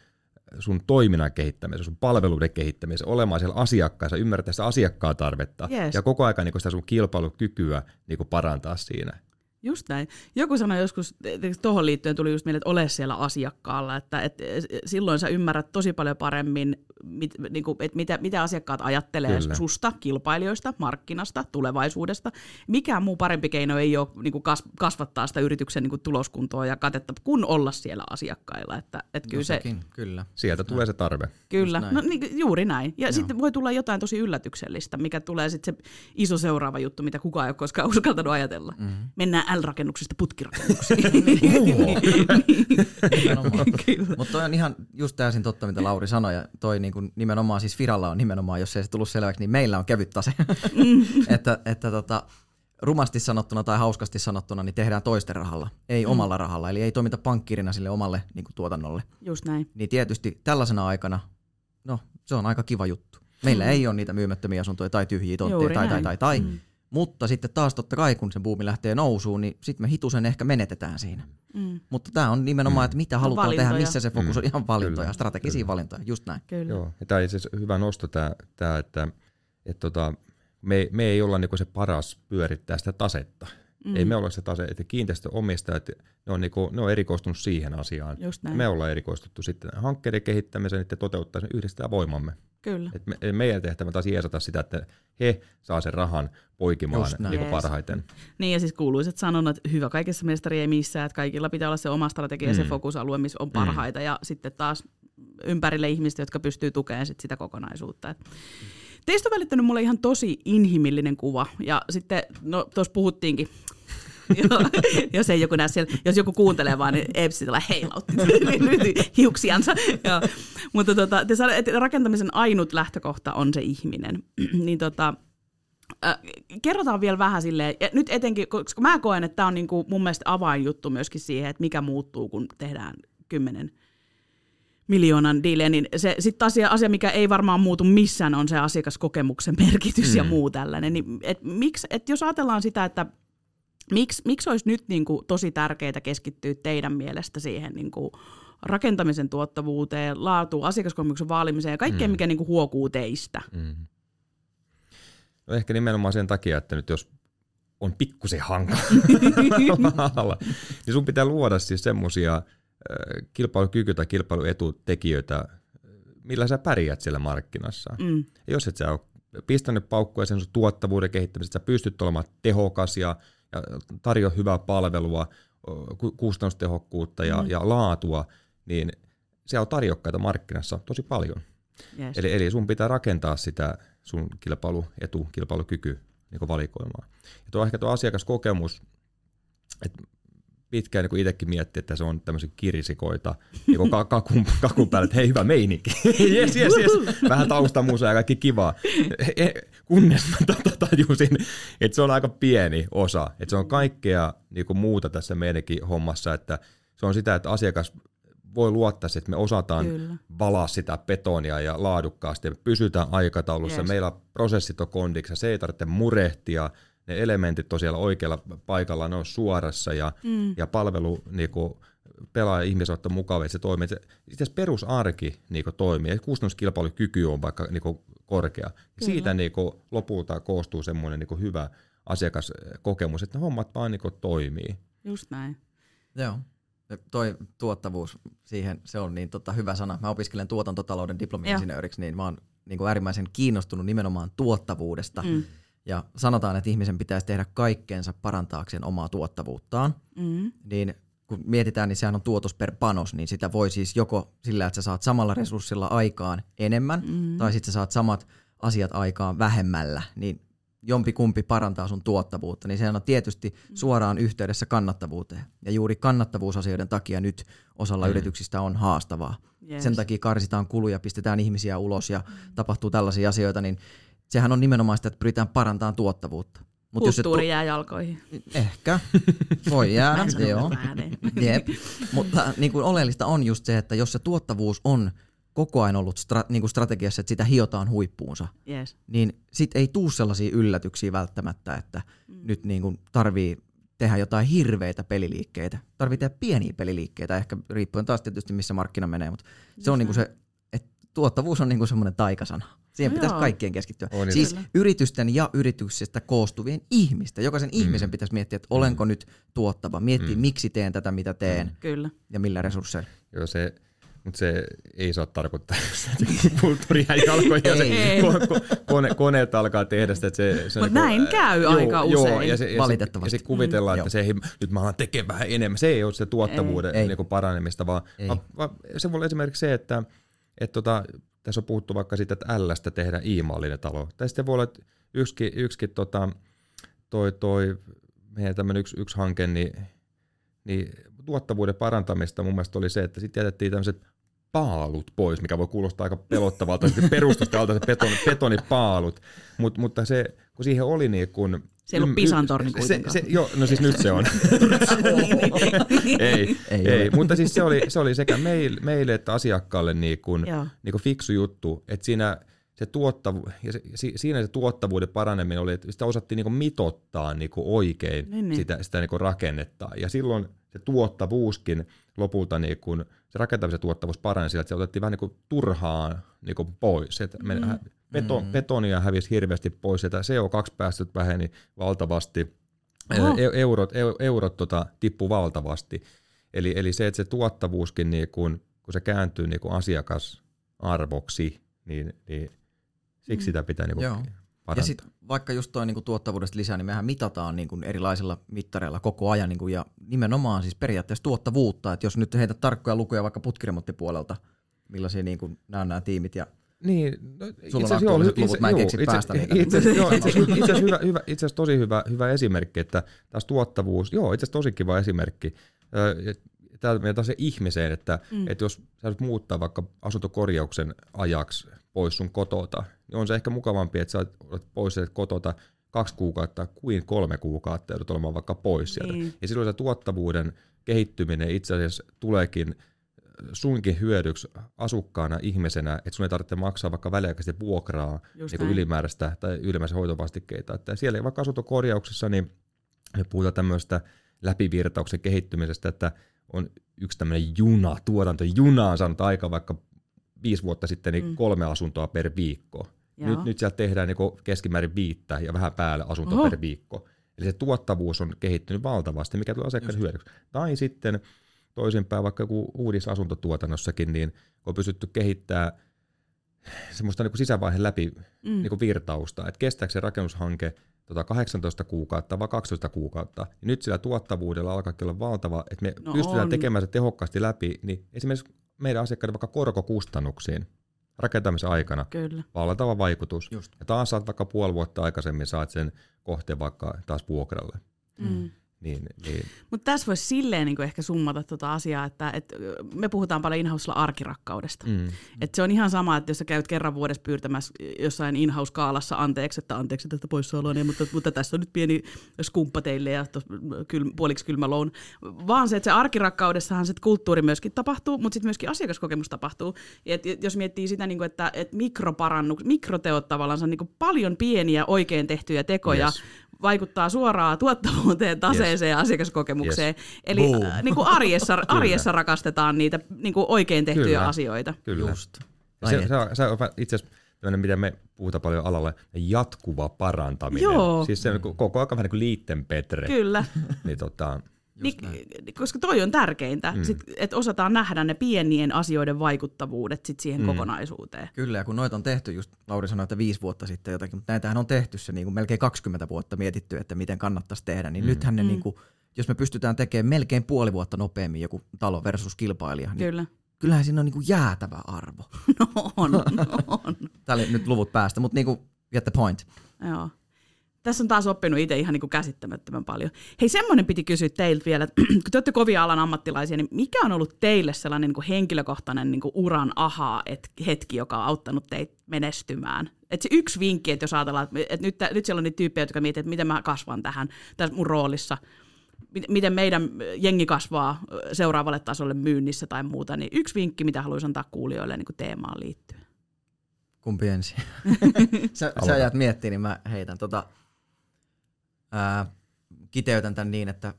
sun toiminnan kehittämiseen, sun palveluiden kehittämiseen, olemaan siellä asiakkaassa, ymmärtää sitä asiakkaan tarvetta yes. ja koko ajan niin sitä sun kilpailukykyä niin parantaa siinä. Just näin. Joku sanoi joskus, tuohon liittyen tuli just meille, että ole siellä asiakkaalla, että, että silloin sä ymmärrät tosi paljon paremmin mit, niin kuin, että mitä, mitä asiakkaat ajattelee Kyllä. susta, kilpailijoista, markkinasta, tulevaisuudesta. Mikään muu parempi keino ei ole niin kuin kasvattaa sitä yrityksen niin kuin tuloskuntoa ja katetta, kun olla siellä asiakkailla. Että, että kyllä no, se, sekin, kyllä. Sieltä tulee se tarve. Kyllä, no, niin, juuri näin. Ja Joo. sitten voi tulla jotain tosi yllätyksellistä, mikä tulee sitten se iso seuraava juttu, mitä kukaan ei ole koskaan uskaltanut ajatella. Mm-hmm. Mennään L-rakennuksista putkirakennuksiin. Mutta toi on ihan just täysin totta, mitä Lauri sanoi. Ja toi niin kuin nimenomaan, siis Firalla on nimenomaan, jos ei se tullut selväksi, niin meillä on kevyt tase. Mm. että että tota, rumasti sanottuna tai hauskasti sanottuna, niin tehdään toisten rahalla, ei mm. omalla rahalla. Eli ei toimita pankkirina sille omalle niin kuin tuotannolle. Just näin. Niin tietysti tällaisena aikana, no se on aika kiva juttu. Meillä mm. ei ole niitä myymättömiä asuntoja tai tyhjiä tontteja tai, tai, tai, tai, mm. Mutta sitten taas totta kai, kun se buumi lähtee nousuun, niin sitten me hitusen ehkä menetetään siinä. Mm. Mutta tämä on nimenomaan, että mitä halutaan valintoja. tehdä, missä se fokus on. Mm. Ihan valintoja, Kyllä. strategisia Kyllä. valintoja, just näin. Kyllä. Joo. Ja tämä on hyvä nosto, tämä, tämä että, että tota, me, me ei olla niinku se paras pyörittää sitä tasetta. Mm. Ei me olla se tase, että kiinteistöomistajat, ne on, niinku, ne on erikoistunut siihen asiaan. Just näin. Me ollaan erikoistuttu sitten hankkeiden kehittämiseen, että toteuttaa sen yhdistää voimamme. Kyllä. Et me, meidän tehtävä taas jeesata sitä, että he saa sen rahan poikimaan niin yes. parhaiten. Niin ja siis kuuluiset sanonnat, hyvä kaikessa mestari ei missään, että kaikilla pitää olla se oma strategia mm. ja se fokusalue, missä on parhaita mm. ja sitten taas ympärille ihmiset, jotka pystyy tukemaan sit sitä kokonaisuutta. Et teistä on välittänyt mulle ihan tosi inhimillinen kuva ja sitten, no tuossa puhuttiinkin jos, ei joku näe siellä, jos joku kuuntelee vaan, niin Epsi tulee heilautti hiuksiansa. Ja, mutta tota, te että rakentamisen ainut lähtökohta on se ihminen. niin tota, äh, kerrotaan vielä vähän silleen, ja nyt etenkin, koska mä koen, että tämä on niinku mun mielestä avainjuttu myöskin siihen, että mikä muuttuu, kun tehdään kymmenen miljoonan diiliä, niin se sitten asia, asia, mikä ei varmaan muutu missään, on se asiakaskokemuksen merkitys mm. ja muu tällainen. Niin, et miksi, et jos ajatellaan sitä, että Miksi, miksi olisi nyt niin kuin, tosi tärkeää keskittyä teidän mielestä siihen niin kuin, rakentamisen tuottavuuteen, laatuun, asiakaskokemuksen vaalimiseen ja kaikkeen, mm. mikä niin kuin, huokuu teistä? Mm. No ehkä nimenomaan sen takia, että nyt jos on pikkusen hankala, niin sun pitää luoda siis semmoisia kilpailukyky- tai kilpailuetutekijöitä, millä sä pärjät siellä markkinassa. Mm. Ja jos et sä ole pistänyt paukkuja sen sun tuottavuuden kehittämisestä, sä pystyt olemaan tehokas ja ja tarjoa hyvää palvelua, kustannustehokkuutta ja, mm. ja laatua, niin se on tarjokkaita markkinassa tosi paljon. Yes. Eli, eli sun pitää rakentaa sitä sun kilpailuetu, kilpailukyky niin valikoimaan. Ja tuo ehkä tuo asiakaskokemus, että pitkään niin itsekin mietti, että se on tämmöisiä kirisikoita niin kakun, kakun päälle, että hei hyvä meininki, jes, jes, jes, vähän taustamusa ja kaikki kivaa. Kunnes mä tajusin, että se on aika pieni osa, että se on kaikkea niin kuin muuta tässä meidänkin hommassa, että se on sitä, että asiakas voi luottaa että me osataan Kyllä. valaa sitä betonia ja laadukkaasti, me pysytään aikataulussa, yes. meillä prosessit on kondiksi, se ei tarvitse murehtia, ne elementit on siellä oikealla paikalla, ne on suorassa ja, mm. ja palvelu niin kuin, pelaaja ihmisen ottaa mukava, että se toimii. Että itse asiassa perusarki niin toimii, ja kustannuskilpailukyky on vaikka niin korkea. Kyllä. Siitä niin lopulta koostuu semmoinen niin hyvä asiakaskokemus, että ne hommat vaan niin toimii. Just näin. Joo. Toi tuottavuus, siihen se on niin tota, hyvä sana. Mä opiskelen tuotantotalouden diplomi-insinööriksi, niin mä oon niin kuin äärimmäisen kiinnostunut nimenomaan tuottavuudesta. Mm. Ja sanotaan, että ihmisen pitäisi tehdä kaikkeensa parantaakseen omaa tuottavuuttaan. Mm. Niin kun mietitään, niin sehän on tuotos per panos, niin sitä voi siis joko sillä, että sä saat samalla resurssilla aikaan enemmän, mm. tai sitten sä saat samat asiat aikaan vähemmällä, niin jompi kumpi parantaa sun tuottavuutta, niin sehän on tietysti suoraan yhteydessä kannattavuuteen. Ja juuri kannattavuusasioiden takia nyt osalla mm. yrityksistä on haastavaa. Yes. Sen takia karsitaan kuluja, pistetään ihmisiä ulos ja mm. tapahtuu tällaisia asioita, niin sehän on nimenomaan sitä, että pyritään parantamaan tuottavuutta. Mut Kulttuuri jos tu- jää jalkoihin. Ehkä. Voi jäädä, joo. Jep. Mutta niin kuin oleellista on just se, että jos se tuottavuus on koko ajan ollut stra- niin kuin strategiassa, että sitä hiotaan huippuunsa, yes. niin sit ei tuu sellaisia yllätyksiä välttämättä, että mm. nyt niin kuin tarvii tehdä jotain hirveitä peliliikkeitä. Tarvii tehdä pieniä peliliikkeitä, ehkä riippuen taas tietysti missä markkina menee, mutta se on niin kuin se, että tuottavuus on niin kuin semmoinen taikasana. Siihen no pitäisi joo. kaikkien keskittyä. On niin. siis kyllä. yritysten ja yrityksistä koostuvien ihmisten. Jokaisen mm. ihmisen pitäisi miettiä, että olenko mm. nyt tuottava. Miettiä, mm. miksi teen tätä, mitä teen. Mm. Kyllä. Ja millä resursseilla. Joo, se, mutta se ei saa tarkoittaa, että kulttuuri jää jalkoihin ja se kone, koneet alkaa tehdä sitä. Se, se Mutta näin niin käy joo, aika joo, usein. Ja se, Valitettavasti. Ja se kuvitellaan, mm, että se ei, nyt mä alan tekemään vähän enemmän. Se ei ole se tuottavuuden ei. Niin paranemista, vaan, vaan, vaan se voi olla esimerkiksi se, että, että tota, tässä on puhuttu vaikka siitä, että Lstä tehdä iimaallinen talo. Tai sitten voi olla, että yksikin, yksikin tota, toi, toi, meidän tämmöinen yksi, yksi hanke, niin, niin tuottavuuden parantamista mun mielestä oli se, että sitten jätettiin tämmöiset paalut pois, mikä voi kuulostaa aika pelottavalta, perustusta alta se beton, betonipaalut, Mut, mutta se, kun siihen oli niin kun... Se ei ollut Pisan torni kuitenkaan. Se, se, joo, no siis nyt se on. ei, ei, ei mutta siis se oli, se oli sekä meille, meille että asiakkaalle niin kun, niin kun fiksu juttu, että siinä se tuottavu, ja se, siinä se tuottavuuden paraneminen oli, että sitä osattiin niin mitottaa niin oikein niin, niin. sitä, sitä niin rakennetta. Ja silloin se tuottavuuskin lopulta, niin kuin, se rakentamisen tuottavuus parani sillä, että se otettiin vähän niin kuin turhaan niin kuin pois. Että mm. Beton, mm. Betonia hävisi hirveästi pois, että CO2-päästöt väheni valtavasti, oh. eurot, eurot tota, tippu valtavasti. Eli, eli se, että se tuottavuuskin, niin kun, kun se kääntyy niin kuin asiakasarvoksi, niin, niin siksi mm. sitä pitää niin kuin parantaa. Ja sitten vaikka just tuo niinku tuottavuudesta lisää, niin mehän mitataan niinku erilaisilla mittareilla koko ajan niinku, ja nimenomaan siis periaatteessa tuottavuutta, että jos nyt heitä tarkkoja lukuja vaikka putkiremonttipuolelta, millaisia niinku nämä nämä tiimit ja niin, no, Sulla on aktuaaliset luvut, itse, mä en keksi itse, päästä niitä. Itse, itse, itse, itse asiassa hyvä, hyvä, itse asiassa tosi hyvä, hyvä esimerkki, että taas tuottavuus, joo, itse asiassa tosi kiva esimerkki. Tämä menee taas se ihmiseen, että, mm. että jos sä muuttaa vaikka asuntokorjauksen ajaksi pois sun kotota, niin on se ehkä mukavampi, että sä olet pois kotota kaksi kuukautta kuin kolme kuukautta joudut olemaan vaikka pois sieltä. Niin. Ja silloin se tuottavuuden kehittyminen itse asiassa tuleekin sunkin hyödyksi asukkaana ihmisenä, että sun ei tarvitse maksaa vaikka väliaikaisesti vuokraa niin ylimääräistä tai ylimääräisiä hoitovastikkeita. Että siellä vaikka asuntokorjauksessa niin me puhutaan tämmöistä läpivirtauksen kehittymisestä, että on yksi tämmöinen juna, tuotantojuna on saanut aika vaikka viisi vuotta sitten niin mm. kolme asuntoa per viikko. Nyt, nyt sieltä tehdään niin keskimäärin viittä ja vähän päälle asuntoa Oho. per viikko. Eli se tuottavuus on kehittynyt valtavasti, mikä tulee asiakkaan hyödyksi. Tai sitten toisinpäin vaikka joku uudisasuntotuotannossakin, niin on pystytty kehittämään semmoista niin sisävaiheen läpi mm. niin virtausta, että kestääkö se rakennushanke tota 18 kuukautta vai 12 kuukautta. Ja nyt sillä tuottavuudella alkaa olla valtava, että me no pystytään on. tekemään se tehokkaasti läpi, niin esimerkiksi meidän asiakkaiden vaikka korkokustannuksiin rakentamisen aikana Kyllä. valtava vaikutus. Just. Ja taas saat vaikka puoli vuotta aikaisemmin saat sen kohteen vaikka taas vuokralle. Mm. Niin, niin. Mutta tässä voisi silleen niin ehkä summata tuota asiaa, että, että me puhutaan paljon inhausilla arkirakkaudesta. Mm. Et se on ihan sama, että jos sä käyt kerran vuodessa pyyrtämässä jossain inhouse-kaalassa anteeksi, että anteeksi tästä poissaoloa, niin, mutta, mutta tässä on nyt pieni skumppa teille ja tos, kyl, puoliksi kylmä loun. Vaan se, että se arkirakkaudessahan se kulttuuri myöskin tapahtuu, mutta sitten myöskin asiakaskokemus tapahtuu. Et jos miettii sitä, niin kuin, että, että mikroparannuk, mikroteot tavallaan, niin kuin paljon pieniä oikein tehtyjä tekoja yes vaikuttaa suoraan tuottavuuteen, taseeseen yes. ja asiakaskokemukseen. Yes. Eli äh, niin kuin arjessa, arjessa rakastetaan niitä niin kuin oikein tehtyjä Kyllä. asioita. Kyllä. Just. Se, se, se on itse asiassa tämmöinen, mitä me puhutaan paljon alalle, jatkuva parantaminen. Joo. Siis se on koko ajan vähän niin kuin liittenpetre. Kyllä. niin tota, niin, koska toi on tärkeintä, mm. että osataan nähdä ne pienien asioiden vaikuttavuudet sit siihen mm. kokonaisuuteen. Kyllä, ja kun noita on tehty, just Lauri sanoi, että viisi vuotta sitten jotakin, mutta näitähän on tehty se niin kuin melkein 20 vuotta mietitty, että miten kannattaisi tehdä, niin mm. nythän ne, mm. niin kuin, jos me pystytään tekemään melkein puoli vuotta nopeammin joku talo versus kilpailija, niin Kyllä. kyllähän siinä on niin kuin jäätävä arvo. No on, no on. Tämä oli nyt luvut päästä, mutta niin kuin, get the point. Joo tässä on taas oppinut itse ihan niin kuin käsittämättömän paljon. Hei, semmoinen piti kysyä teiltä vielä, että kun te olette kovia alan ammattilaisia, niin mikä on ollut teille sellainen niin kuin henkilökohtainen niin kuin uran ahaa hetki, joka on auttanut teitä menestymään? Että se yksi vinkki, että jos ajatellaan, että nyt, nyt siellä on niitä tyyppejä, jotka miettivät, että miten mä kasvan tähän, tässä mun roolissa, miten meidän jengi kasvaa seuraavalle tasolle myynnissä tai muuta, niin yksi vinkki, mitä haluaisin antaa kuulijoille niin kuin teemaan liittyen. Kumpi ensin? sä, sä jäät miettimään, niin mä heitän. Tota, ää, kiteytän tämän niin, että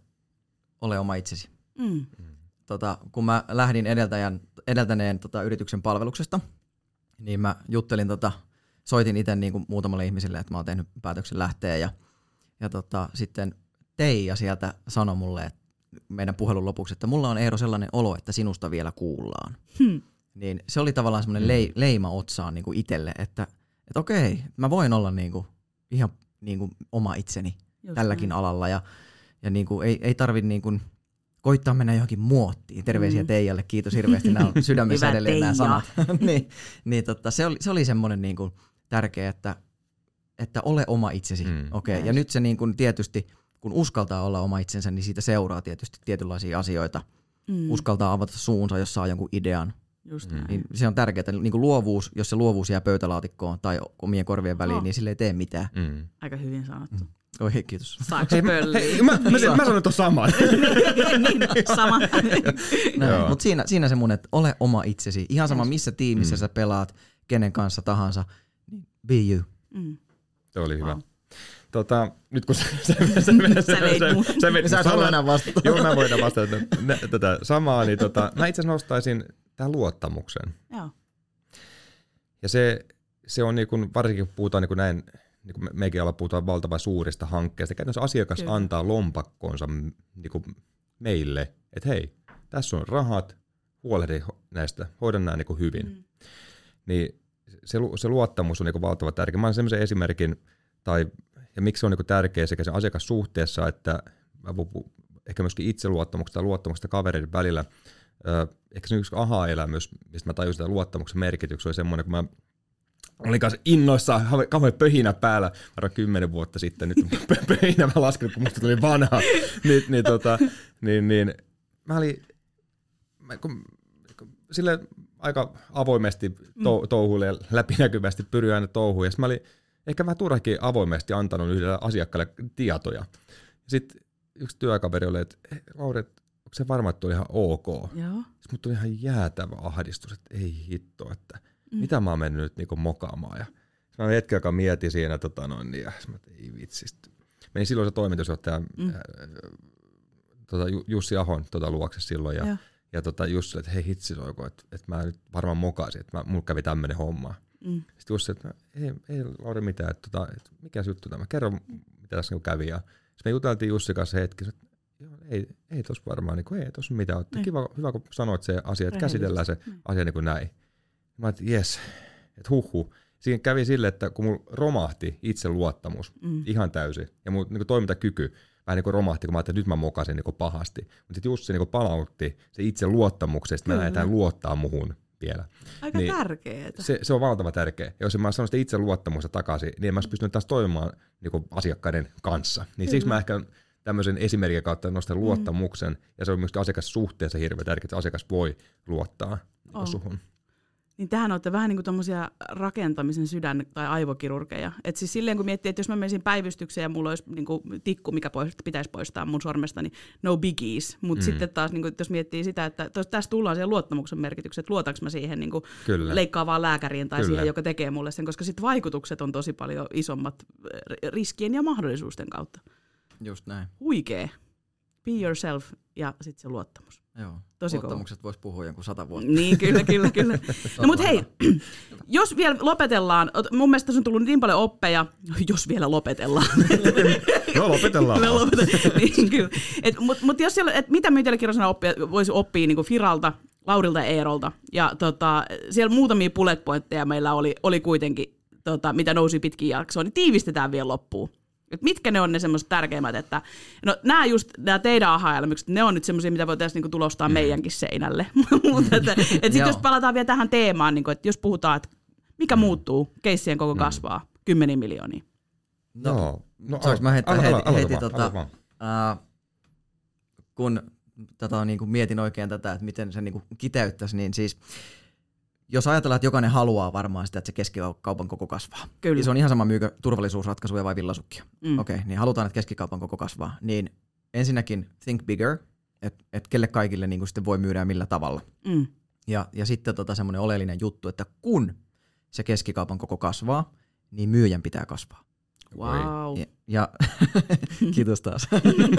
ole oma itsesi. Mm. Tota, kun mä lähdin edeltäjän, edeltäneen tota, yrityksen palveluksesta, niin mä juttelin, tota, soitin itse niin kuin muutamalle ihmiselle, että mä oon tehnyt päätöksen lähteä ja, ja tota, sitten Teija sieltä sanoi mulle että meidän puhelun lopuksi, että mulla on Eero sellainen olo, että sinusta vielä kuullaan. Hmm. Niin se oli tavallaan semmoinen hmm. leima otsaan niin kuin itselle, että, että okei, mä voin olla niin kuin, ihan niin kuin oma itseni Just tälläkin näin. alalla. Ja, ja niin kuin, ei, ei tarvitse niin kuin, koittaa mennä johonkin muottiin. Terveisiä mm. Teijalle, kiitos hirveästi, nämä on sydämessä edelleen nämä sanat. niin, niin totta, se oli, se oli semmoinen niin kuin, tärkeä, että, että ole oma itsesi. Mm. Okay. Ja nyt se niin kuin, tietysti, kun uskaltaa olla oma itsensä, niin siitä seuraa tietysti tietynlaisia asioita. Mm. Uskaltaa avata suunsa, jos saa jonkun idean. Just mm. niin se on tärkeää, niin kuin luovuus, jos se luovuus jää pöytälaatikkoon tai omien korvien väliin, oh. niin sille ei tee mitään. Mm. Aika hyvin sanottu. Mm. Oi hei, kiitos. Saanko hei, hei, mä, mä, mä, mä sanon tuon saman. niin, sama. Mutta siinä, siinä se mun, että ole oma itsesi. Ihan sama missä tiimissä mm. sä pelaat, kenen kanssa tahansa. Niin be you. Mm. Se oli hyvä. Wow. Tota, nyt kun sä, sä, sä, sä, sä veit mun. Sä veit sä samaa, enää vastata. Joo, mä voin vastata tätä samaa. Niin tota, mä itse asiassa nostaisin tähän luottamuksen. Joo. Ja se, se on niin kuin, varsinkin kun puhutaan niin kuin näin niin kuin mekin ollaan puhutaan valtavan suurista hankkeista. Käytännössä asiakas Kyllä. antaa lompakkonsa niin kuin meille, että hei, tässä on rahat, huolehdi näistä, hoidan nämä niin kuin hyvin. Mm. Niin se, se luottamus on niin kuin valtavan tärkeä. Mä olen sellaisen esimerkin, tai, ja miksi se on niin kuin tärkeä sekä sen asiakassuhteessa, että mä puhun ehkä myöskin itseluottamuksesta ja luottamuksesta kavereiden välillä. ehkä se yksi aha-elämys, mistä mä tajusin, että luottamuksen merkitys oli semmoinen, kun mä oli kanssa innoissa, kauhean pöhinä päällä, varmaan kymmenen vuotta sitten, nyt pöhinä mä lasken, kun musta tuli vanha, niin, niin, tota, niin, niin mä olin, mä, kun, kun, sille aika avoimesti to, mm. touhuille ja läpinäkyvästi pyrin aina touhuun, ja mä olin ehkä vähän turhakin avoimesti antanut yhdelle asiakkaalle tietoja. Sitten yksi työkaveri oli, että Lauri, onko se varma, että oli ihan ok? Joo. Sitten mut tuli ihan jäätävä ahdistus, että ei hitto, että – mm. mitä mä oon mennyt nyt niinku mokaamaan. Ja mä hetken aikaa mietin siinä, tota noin, niin, ja mä ei vitsi. Menin silloin se toimitusjohtaja mm. äh, tota, Jussi Ahon tota, luokse silloin, ja, ja. ja tota, Jussi että hei hitsi soiko, että, että mä nyt varmaan mokasin, että mä, mulla kävi tämmöinen homma. Mm. Sitten Jussi, että ei, ei Lauri mitään, että, tota, että mikä juttu tämä, kerro mitä tässä niinku kävi. Ja sitten me juteltiin Jussi kanssa hetki, että joo, ei, ei tos varmaan, niin kuin, ei tos mitään. Niin. Kiva, hyvä, kun sanoit se asia, että käsitellään se niin. asia niin kuin näin. Mä että jes, että huhu. Siinä kävi sille, että kun mulla romahti itseluottamus mm. ihan täysin ja mun niin toimintakyky vähän niin kuin romahti, kun mä ajattelin, että nyt mä mokasin niin pahasti. Mutta sitten just se niin palautti se itse luottamuksesta, että mä lähdetään luottaa muhun vielä. Aika niin tärkeää. Se, se, on valtava tärkeä. Ja jos mä sanon sitä itse luottamusta takaisin, niin en mä pystynyt taas toimimaan niin asiakkaiden kanssa. Niin Kyllä. siksi mä ehkä tämmöisen esimerkin kautta nostan mm. luottamuksen, ja se on myös asiakassuhteessa hirveän tärkeää, että asiakas voi luottaa niin suhun. Niin tähän olette vähän niin kuin tommosia rakentamisen sydän- tai aivokirurgeja. Et siis silleen kun miettii, että jos mä menisin päivystykseen ja mulla olisi niin kuin tikku, mikä pois, pitäisi poistaa mun sormesta, niin no biggies. Mutta mm. sitten taas, niin kuin, jos miettii sitä, että tässä tullaan siihen luottamuksen merkitykseen, että luotaks mä siihen niin kuin leikkaavaan lääkäriin tai Kyllä. siihen, joka tekee mulle sen, koska sitten vaikutukset on tosi paljon isommat riskien ja mahdollisuusten kautta. Just näin. Huikee. Be yourself ja sitten se luottamus. Joo. Tosi Luottamukset voisi puhua jonkun sata vuotta. Niin, kyllä, kyllä, kyllä. No mutta hei, jos vielä lopetellaan, mun mielestä tässä on tullut niin paljon oppeja, jos vielä lopetellaan. no lopetellaan. no, lopetellaan. niin, kyllä. Et, mut, mut jos siellä, et mitä myytelekirjasana oppia, voisi oppia niin Firalta, Laurilta ja Eerolta, ja tota, siellä muutamia bullet pointteja meillä oli, oli kuitenkin, tota, mitä nousi pitkin jaksoon, niin tiivistetään vielä loppuun. Et mitkä ne on ne semmoiset tärkeimmät, että no nämä just, nämä teidän aha ne on nyt semmoisia, mitä voitaisiin niinku tulostaa mm. meidänkin seinälle. Mutta että, et sit jos palataan vielä tähän teemaan, niinku, että jos puhutaan, että mikä mm. muuttuu, keissien koko mm. kasvaa, kymmeniä miljoonia. No, no, no Saanko mä heittää heti, ala, heti tota, uh, kun tota, niin kuin mietin oikein tätä, että miten se niin kuin kiteyttäisi, niin siis jos ajatellaan, että jokainen haluaa varmaan sitä, että se keskikaupan koko kasvaa. Kyllä. Niin se on ihan sama myykö turvallisuusratkaisuja vai villasukkia. Mm. Okei, okay, niin halutaan, että keskikaupan koko kasvaa. Niin ensinnäkin think bigger, että et kelle kaikille niin sitten voi myydä ja millä tavalla. Mm. Ja, ja sitten tota semmoinen oleellinen juttu, että kun se keskikaupan koko kasvaa, niin myyjän pitää kasvaa. Wow. Ja, ja kiitos taas.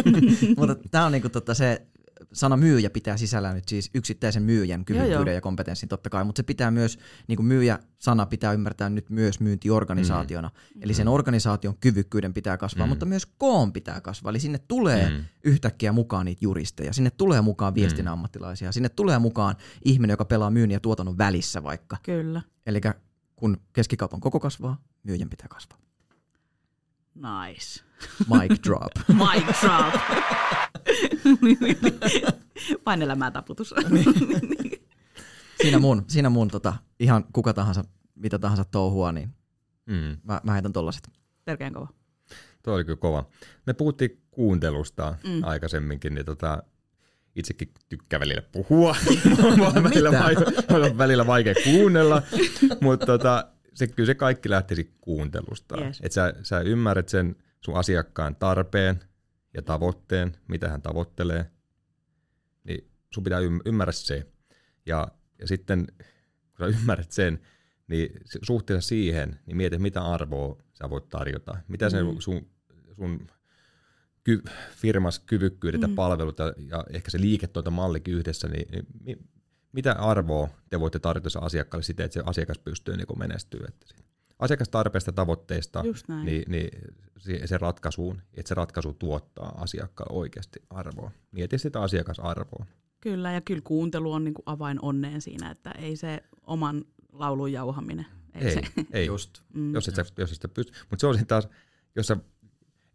Mutta tämä on niinku tota se sana myyjä pitää sisällä nyt siis yksittäisen myyjän kyvykkyyden ja kompetenssin totta kai, mutta se pitää myös, niin kuin myyjä-sana pitää ymmärtää nyt myös myyntiorganisaationa. Mm. Eli sen organisaation kyvykkyyden pitää kasvaa, mm. mutta myös koon pitää kasvaa. Eli sinne tulee mm. yhtäkkiä mukaan niitä juristeja, sinne tulee mukaan viestinnän mm. ammattilaisia, sinne tulee mukaan ihminen, joka pelaa myynnin ja tuotannon välissä vaikka. Kyllä. Eli kun keskikaupan koko kasvaa, myyjän pitää kasvaa. Nice. Mic drop. Mic drop. Vain elämää taputus. siinä mun, siinä mun tota, ihan kuka tahansa, mitä tahansa touhua, niin mm. mä, mä heitän tollaset. Törkeän kova. Tuo oli kyllä kova. Me puhuttiin kuuntelusta mm. aikaisemminkin, niin tota, itsekin tykkää välillä puhua. välillä, vaikea, välillä vaikea kuunnella, mutta tota, se, kyllä se kaikki lähtisi kuuntelusta. Yes. Että sä, sä ymmärrät sen sun asiakkaan tarpeen ja tavoitteen, mitä hän tavoittelee, niin sun pitää ymmärrä se. Ja, ja sitten kun sä ymmärrät sen, niin suhteessa siihen, niin mieti, mitä arvoa sä voit tarjota. Mitä mm. hmm sun, sun ky, firmas kyvykkyydet mm. ja palvelut ja, ja ehkä se liiketoimintamallikin yhdessä, niin, niin mitä arvoa te voitte tarjota asiakkaalle siten, että se asiakas pystyy niin menestyä. Että asiakastarpeista tavoitteista niin, niin se ratkaisuun, että se ratkaisu tuottaa asiakkaalle oikeasti arvoa. Mieti sitä asiakasarvoa. Kyllä, ja kyllä kuuntelu on niin kuin avain onneen siinä, että ei se oman laulun jauhaminen. Ei, ei, se. ei. Just. Mm. Jos et, sä, jos et sä pysty. Mutta se on taas, jos sä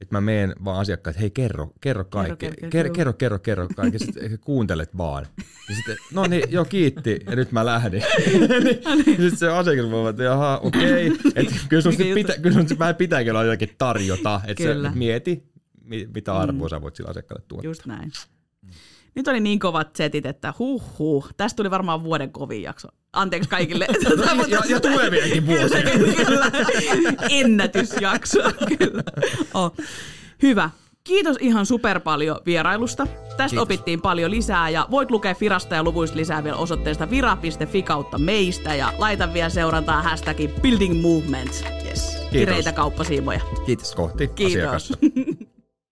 että mä meen vaan asiakkaan, että hei kerro, kerro kaikki, kerro, kerro, kerro, kerro, kerro, kerro kaikki, sitten kuuntelet vaan. Ja sitten, no niin, joo kiitti, ja nyt mä lähdin. niin, sitten se asiakas voi että jaha, okei, okay. että kyllä sun pitä, kyllä sun vähän pitääkin olla jotakin tarjota, että sä mieti, mitä arvoa mm. sä voit sillä asiakkaalle tuottaa. Just näin. Nyt oli niin kovat setit, että huh huh. Tästä tuli varmaan vuoden kovin jakso. Anteeksi kaikille. ja, ja tulevienkin vuosia. kyllä. Ennätysjakso. Kyllä. Oh. Hyvä. Kiitos ihan super paljon vierailusta. Tästä Kiitos. opittiin paljon lisää ja voit lukea Firasta ja luvuista lisää vielä osoitteesta vira.fi kautta meistä ja laita vielä seurantaa hashtagin Building Movement. Yes. Kiitos. Kireitä kauppasiimoja. Kiitos. Kohti Kiitos.